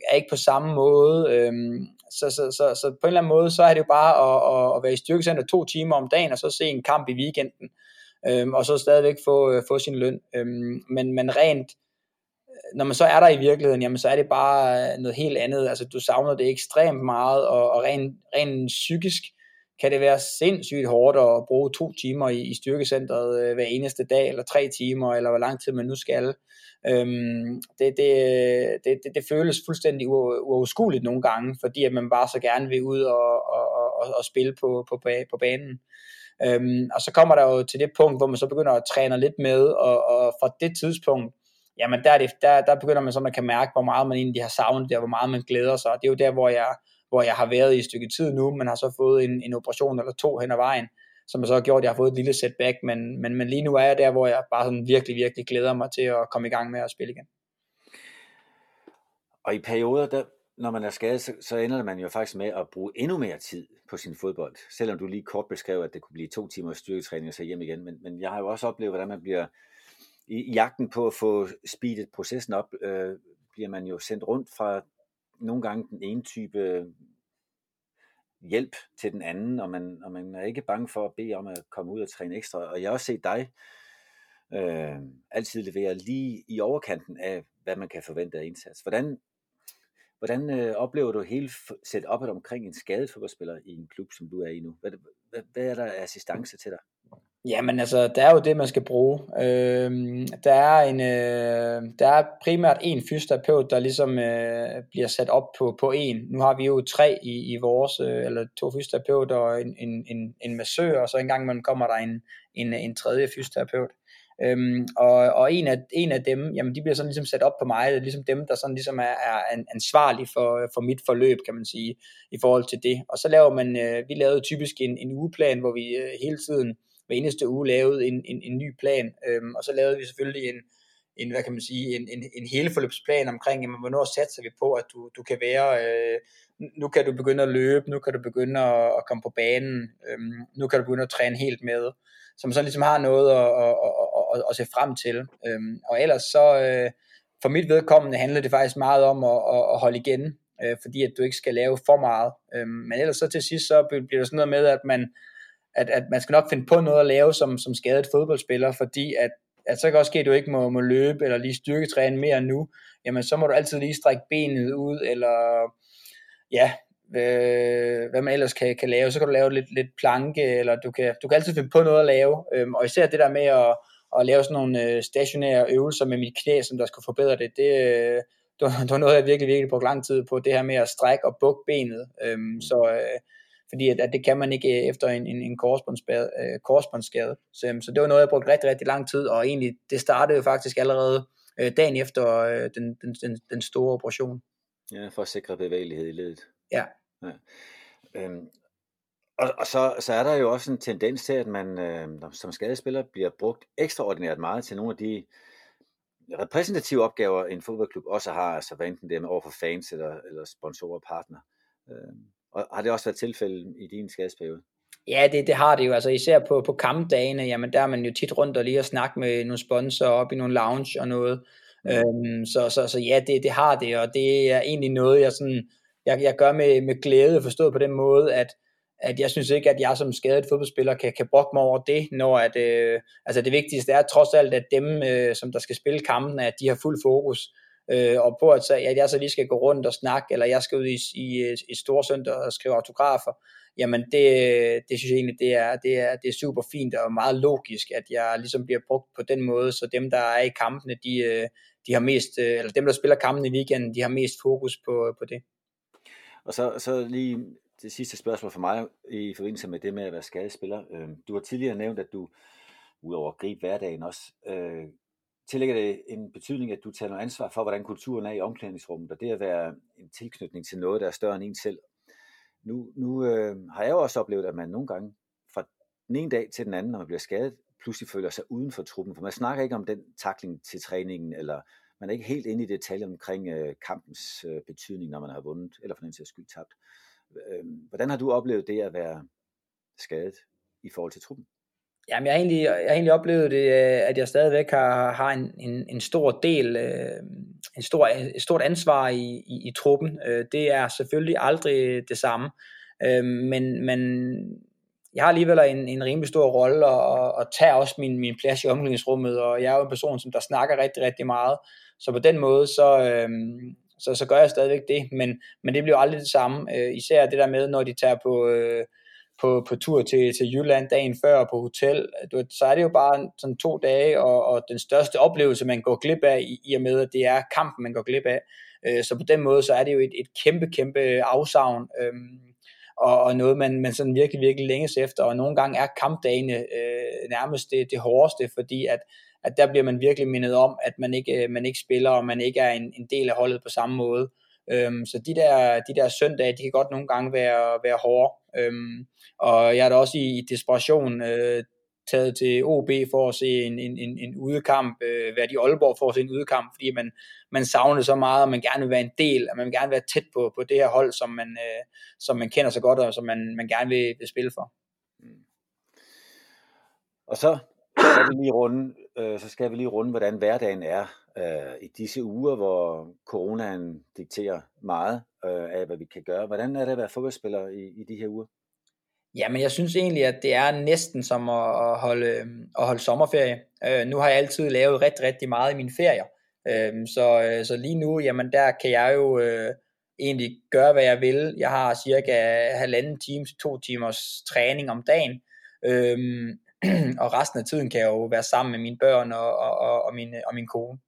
er ikke på samme måde. Øh, så, så, så, så på en eller anden måde, så er det jo bare at, at, at være i styrkecenter to timer om dagen, og så se en kamp i weekenden øhm, og så stadigvæk få, øh, få sin løn. Øhm, men, men rent, når man så er der i virkeligheden, jamen så er det bare øh, noget helt andet. Altså du savner det ekstremt meget, og, og rent, rent psykisk kan det være sindssygt hårdt at bruge to timer i, i styrkecentret øh, hver eneste dag, eller tre timer, eller hvor lang tid man nu skal. Øhm, det, det, det, det, det føles fuldstændig uoverskueligt nogle gange, fordi at man bare så gerne vil ud og, og, og, og spille på, på, på banen. Øhm, og så kommer der jo til det punkt, hvor man så begynder at træne lidt med, og, og fra det tidspunkt, jamen der, er det, der, der begynder man så, man kan mærke, hvor meget man egentlig har savnet det, og hvor meget man glæder sig. Og det er jo der, hvor jeg, hvor jeg har været i et stykke tid nu, men har så fået en, en operation eller to hen ad vejen, som så har gjort, at jeg har fået et lille setback, men, men, men lige nu er jeg der, hvor jeg bare sådan virkelig, virkelig glæder mig til at komme i gang med at spille igen. Og i perioder, der, når man er skadet, så, så ender man jo faktisk med at bruge endnu mere tid på sin fodbold. Selvom du lige kort beskrev, at det kunne blive to timer styrketræning og så hjem igen. Men, men jeg har jo også oplevet, hvordan man bliver i, jagten på at få speedet processen op, øh, bliver man jo sendt rundt fra nogle gange den ene type hjælp til den anden, og man, og man er ikke bange for at bede om at komme ud og træne ekstra. Og jeg har også set dig øh, altid levere lige i overkanten af, hvad man kan forvente af indsats. Hvordan Hvordan øh, oplever du hele setupet omkring en skadet fodboldspiller i en klub, som du er i nu? Hvad, hvad, hvad er der assistance til dig? Jamen altså, der er jo det, man skal bruge. Øh, der, er en, øh, der er primært en fysioterapeut, der ligesom øh, bliver sat op på, på en. Nu har vi jo tre i, i vores, øh, eller to fysioterapeuter og en, en, en, en massør, og så engang man kommer der en, en, en tredje fysioterapeut. Øhm, og, og en, af, en af dem, jamen de bliver sådan ligesom sat op på mig, det er ligesom dem, der sådan ligesom er, er ansvarlig for, for mit forløb, kan man sige, i forhold til det. Og så laver man, øh, vi lavede typisk en, en ugeplan, hvor vi øh, hele tiden hver eneste uge lavede en, en, en ny plan, øhm, og så lavede vi selvfølgelig en, en, hvad kan man sige, en, en, en hele forløbsplan omkring, jamen, hvornår satser vi på, at du, du kan være, øh, nu kan du begynde at løbe, nu kan du begynde at, at komme på banen, øhm, nu kan du begynde at træne helt med, som så ligesom har noget at, at, at, at, at se frem til. Øhm, og ellers så, øh, for mit vedkommende handler det faktisk meget om at, at, at holde igen, øh, fordi at du ikke skal lave for meget. Øhm, men ellers så til sidst, så bliver der sådan noget med, at man, at, at man skal nok finde på noget at lave som, som skadet fodboldspiller, fordi at, at så kan også ske, at du ikke må, må løbe eller lige styrketræne mere nu, jamen så må du altid lige strække benet ud, eller ja, øh, hvad man ellers kan, kan lave, så kan du lave lidt, lidt planke, eller du kan, du kan altid finde på noget at lave, øhm, og især det der med at, at lave sådan nogle øh, stationære øvelser med mit knæ, som der skal forbedre det, det, øh, *laughs* det, var, det var noget, jeg virkelig, virkelig brugte lang tid på, det her med at strække og bukke benet, øhm, så øh, fordi at, at det kan man ikke øh, efter en, en, en korsbåndsskade. Øh, korsbåndsskade. Så, øhm, så det var noget, jeg brugte rigtig, rigtig lang tid, og egentlig, det startede jo faktisk allerede øh, dagen efter øh, den, den, den, den store operation. Ja, for at sikre bevægelighed i ledet. Ja. ja. Øhm, og, og så, så er der jo også en tendens til, at man øh, som skadespiller bliver brugt ekstraordinært meget til nogle af de repræsentative opgaver, en fodboldklub også har, altså hvad enten det er med over for fans eller, eller sponsorer og partner. Øh, og har det også været tilfældet i din skadesperiode? Ja, det, det har det jo. Altså især på, på kampdagene, jamen der er man jo tit rundt og lige at snakke med nogle sponsorer op i nogle lounge og noget. Mm. Øhm, så, så, så ja, det, det har det, og det er egentlig noget, jeg, sådan, jeg, jeg gør med, med glæde, forstået på den måde, at, at jeg synes ikke, at jeg som skadet fodboldspiller kan, kan brokke mig over det, når at, øh, altså det vigtigste er trods alt, at dem, øh, som der skal spille kampen, at de har fuld fokus øh, og på at, så, at jeg så lige skal gå rundt og snakke, eller jeg skal ud i, i, i Storsøndag og skrive autografer, jamen det, det synes jeg egentlig, det er, det, er, det er super fint og meget logisk, at jeg ligesom bliver brugt på den måde, så dem, der er i kampene, de, øh, de har mest, øh, eller dem, der spiller kampen i weekenden, de har mest fokus på, på det. Og så, så lige det sidste spørgsmål for mig i forbindelse med det med at være skadespiller. Øh, du har tidligere nævnt, at du udover at gribe hverdagen også øh, tillægger det en betydning, at du tager noget ansvar for, hvordan kulturen er i omklædningsrummet, og det at være en tilknytning til noget, der er større end en selv. Nu, nu øh, har jeg jo også oplevet, at man nogle gange fra den ene dag til den anden, når man bliver skadet, pludselig føler sig uden for truppen, for man snakker ikke om den takling til træningen, eller man er ikke helt inde i detaljer omkring øh, kampens øh, betydning, når man har vundet, eller for den sags skyld tabt. Øh, Øhm, hvordan har du oplevet det at være skadet i forhold til truppen? Jamen, jeg har egentlig, jeg har egentlig oplevet det, øh, at jeg stadigvæk har, har en, en, en stor del, øh, en stor, et stort ansvar i, i, i truppen. Øh, det er selvfølgelig aldrig det samme, men, men jeg har alligevel en, en rimelig stor rolle og, og tager også min, min plads i omklædningsrummet, og jeg er jo en person, som der snakker rigtig, rigtig meget. Så på den måde, så, så, så gør jeg stadigvæk det, men, men det bliver aldrig det samme. Øh, især det der med, når de tager på øh, på, på tur til, til Jylland dagen før på hotel, du, så er det jo bare sådan to dage, og, og den største oplevelse, man går glip af, i, i og med, at det er kampen, man går glip af. Øh, så på den måde, så er det jo et, et kæmpe, kæmpe afsavn, øh, og, og noget, man, man sådan virkelig, virkelig længes efter, og nogle gange er kampdagene øh, nærmest det, det hårdeste, fordi at, at der bliver man virkelig mindet om, at man ikke, øh, man ikke spiller, og man ikke er en, en del af holdet på samme måde. Øhm, så de der, de der søndage, de kan godt nogle gange være, være hårde. Øhm, og jeg er da også i, i desperation øh, taget til OB for at se en, en, en, en udekamp, øh, været i Aalborg for at se en udekamp, fordi man, man savner så meget, og man gerne vil være en del, og man vil gerne være tæt på, på det her hold, som man, øh, som man kender så godt, og som man, man gerne vil, vil spille for. Mm. Og så skal vi lige runde, øh, så skal vi lige runde, hvordan hverdagen er øh, i disse uger, hvor coronaen dikterer meget øh, af, hvad vi kan gøre. Hvordan er det at være fodboldspiller i, i de her uger? Jamen, jeg synes egentlig, at det er næsten som at holde, at holde sommerferie. Øh, nu har jeg altid lavet rigtig, rigtig meget i mine ferier. Øh, så, øh, så lige nu, jamen der kan jeg jo øh, egentlig gøre, hvad jeg vil. Jeg har cirka halvanden time til to timers træning om dagen. øhm, *clears throat* og resten af tiden kan jeg jo være sammen med mine børn og, og, og, og, min, og min kone.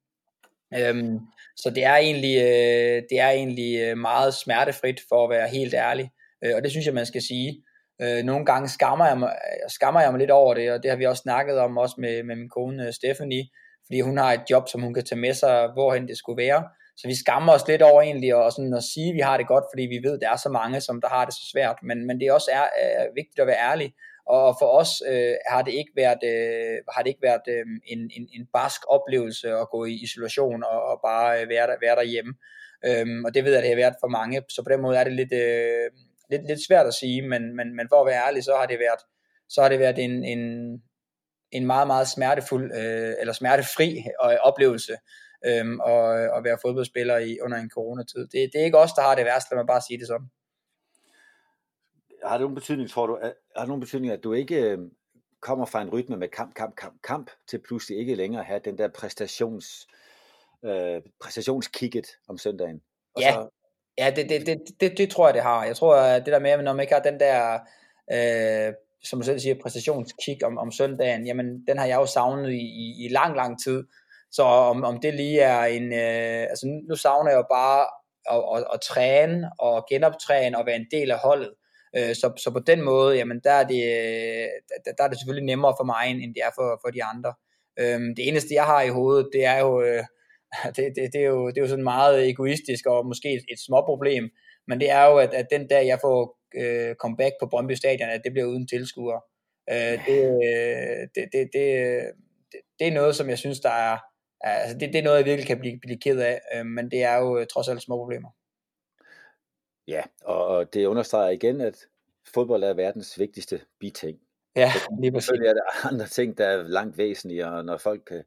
Øhm, så det er egentlig, øh, det er egentlig øh, meget smertefrit for at være helt ærlig, øh, og det synes jeg man skal sige. Øh, nogle gange skammer jeg, mig, øh, skammer jeg mig lidt over det, og det har vi også snakket om også med, med min kone øh, Stephanie, fordi hun har et job, som hun kan tage med sig, hvorhen det skulle være. Så vi skammer os lidt over egentlig og sådan at sige, at vi har det godt, fordi vi ved, at der er så mange, som der har det så svært. Men, men det også er, er vigtigt at være ærlig. Og for os øh, har det ikke været, øh, har det ikke været øh, en, en, en barsk oplevelse at gå i isolation og, og bare øh, være, der, være derhjemme. Øhm, og det ved jeg, det har været for mange. Så på den måde er det lidt, øh, lidt, lidt svært at sige, men, men, men for at være ærlig, så har det været, så har det været en, en, en meget, meget smertefuld, øh, eller smertefri øh, oplevelse øh, at, at være fodboldspiller i, under en coronatid. Det, det er ikke os, der har det værste, lad mig bare sige det sådan. Har det nogen betydning, tror du, har det nogen betydning, at du ikke øh, kommer fra en rytme med kamp, kamp, kamp, kamp, til pludselig ikke længere have den der præstations, øh, præstationskigget om søndagen? Og ja, så... ja det, det, det, det, det tror jeg, det har. Jeg tror, at det der med, at når man ikke har den der... Øh, som du selv siger, præstationskick om, om søndagen, jamen den har jeg jo savnet i, i, i lang, lang tid. Så om, om det lige er en, øh, altså nu savner jeg jo bare at, at, at træne og genoptræne og være en del af holdet. Øh, så, så på den måde, jamen der er, det, øh, der, der er det selvfølgelig nemmere for mig, end det er for, for de andre. Øh, det eneste, jeg har i hovedet, det er jo, øh, *laughs* det, det, det, er jo, det er jo sådan meget egoistisk og måske et, et småproblem, men det er jo, at, at den dag, jeg får øh, comeback på Brøndby Stadion, at det bliver uden tilskuere. Øh, det, øh, det, det, det, øh, det, er noget, som jeg synes, der er, altså det, det er noget, jeg virkelig kan blive, blive ked af, øh, men det er jo trods alt små problemer. Ja, og det understreger igen, at fodbold er verdens vigtigste biting. Ja, lige præcis. Selvfølgelig er der *laughs* andre ting, der er langt væsentlige, og når folk kan,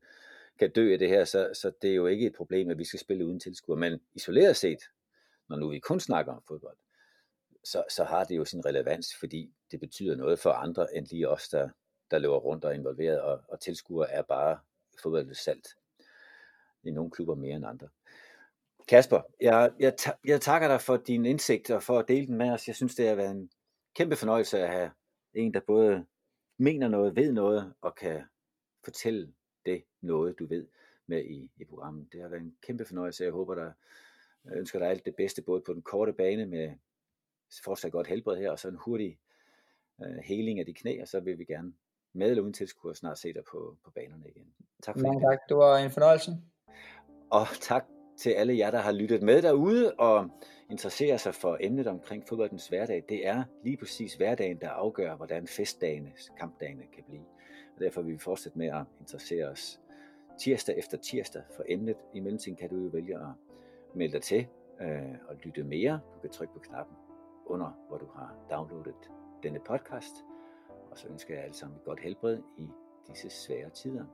kan dø af det her, så, så det er jo ikke et problem, at vi skal spille uden tilskuer. Men isoleret set, når nu vi kun snakker om fodbold, så, så har det jo sin relevans, fordi det betyder noget for andre, end lige os, der, der løber rundt og er involveret, og, og tilskuer er bare fodboldets salt. I nogle klubber mere end andre. Kasper, jeg, jeg, jeg takker dig for din indsigt og for at dele den med os. Jeg synes, det har været en kæmpe fornøjelse at have en, der både mener noget, ved noget og kan fortælle det noget, du ved med i, i programmet. Det har været en kæmpe fornøjelse. Jeg håber, der jeg ønsker dig alt det bedste, både på den korte bane med fortsat godt helbred her, og så en hurtig uh, heling af de knæ, og så vil vi gerne med eller uden tilskuer snart se dig på, på banerne igen. Tak for Mange det. tak, det var en fornøjelse. Og tak til alle jer, der har lyttet med derude og interesserer sig for emnet omkring fodboldens hverdag. Det er lige præcis hverdagen, der afgør, hvordan festdagene, kampdagene kan blive. Og derfor vil vi fortsætte med at interessere os tirsdag efter tirsdag for emnet. I mellemtiden kan du jo vælge at melde dig til øh, og lytte mere. Du kan trykke på knappen under, hvor du har downloadet denne podcast. Og så ønsker jeg alle sammen et godt helbred i disse svære tider.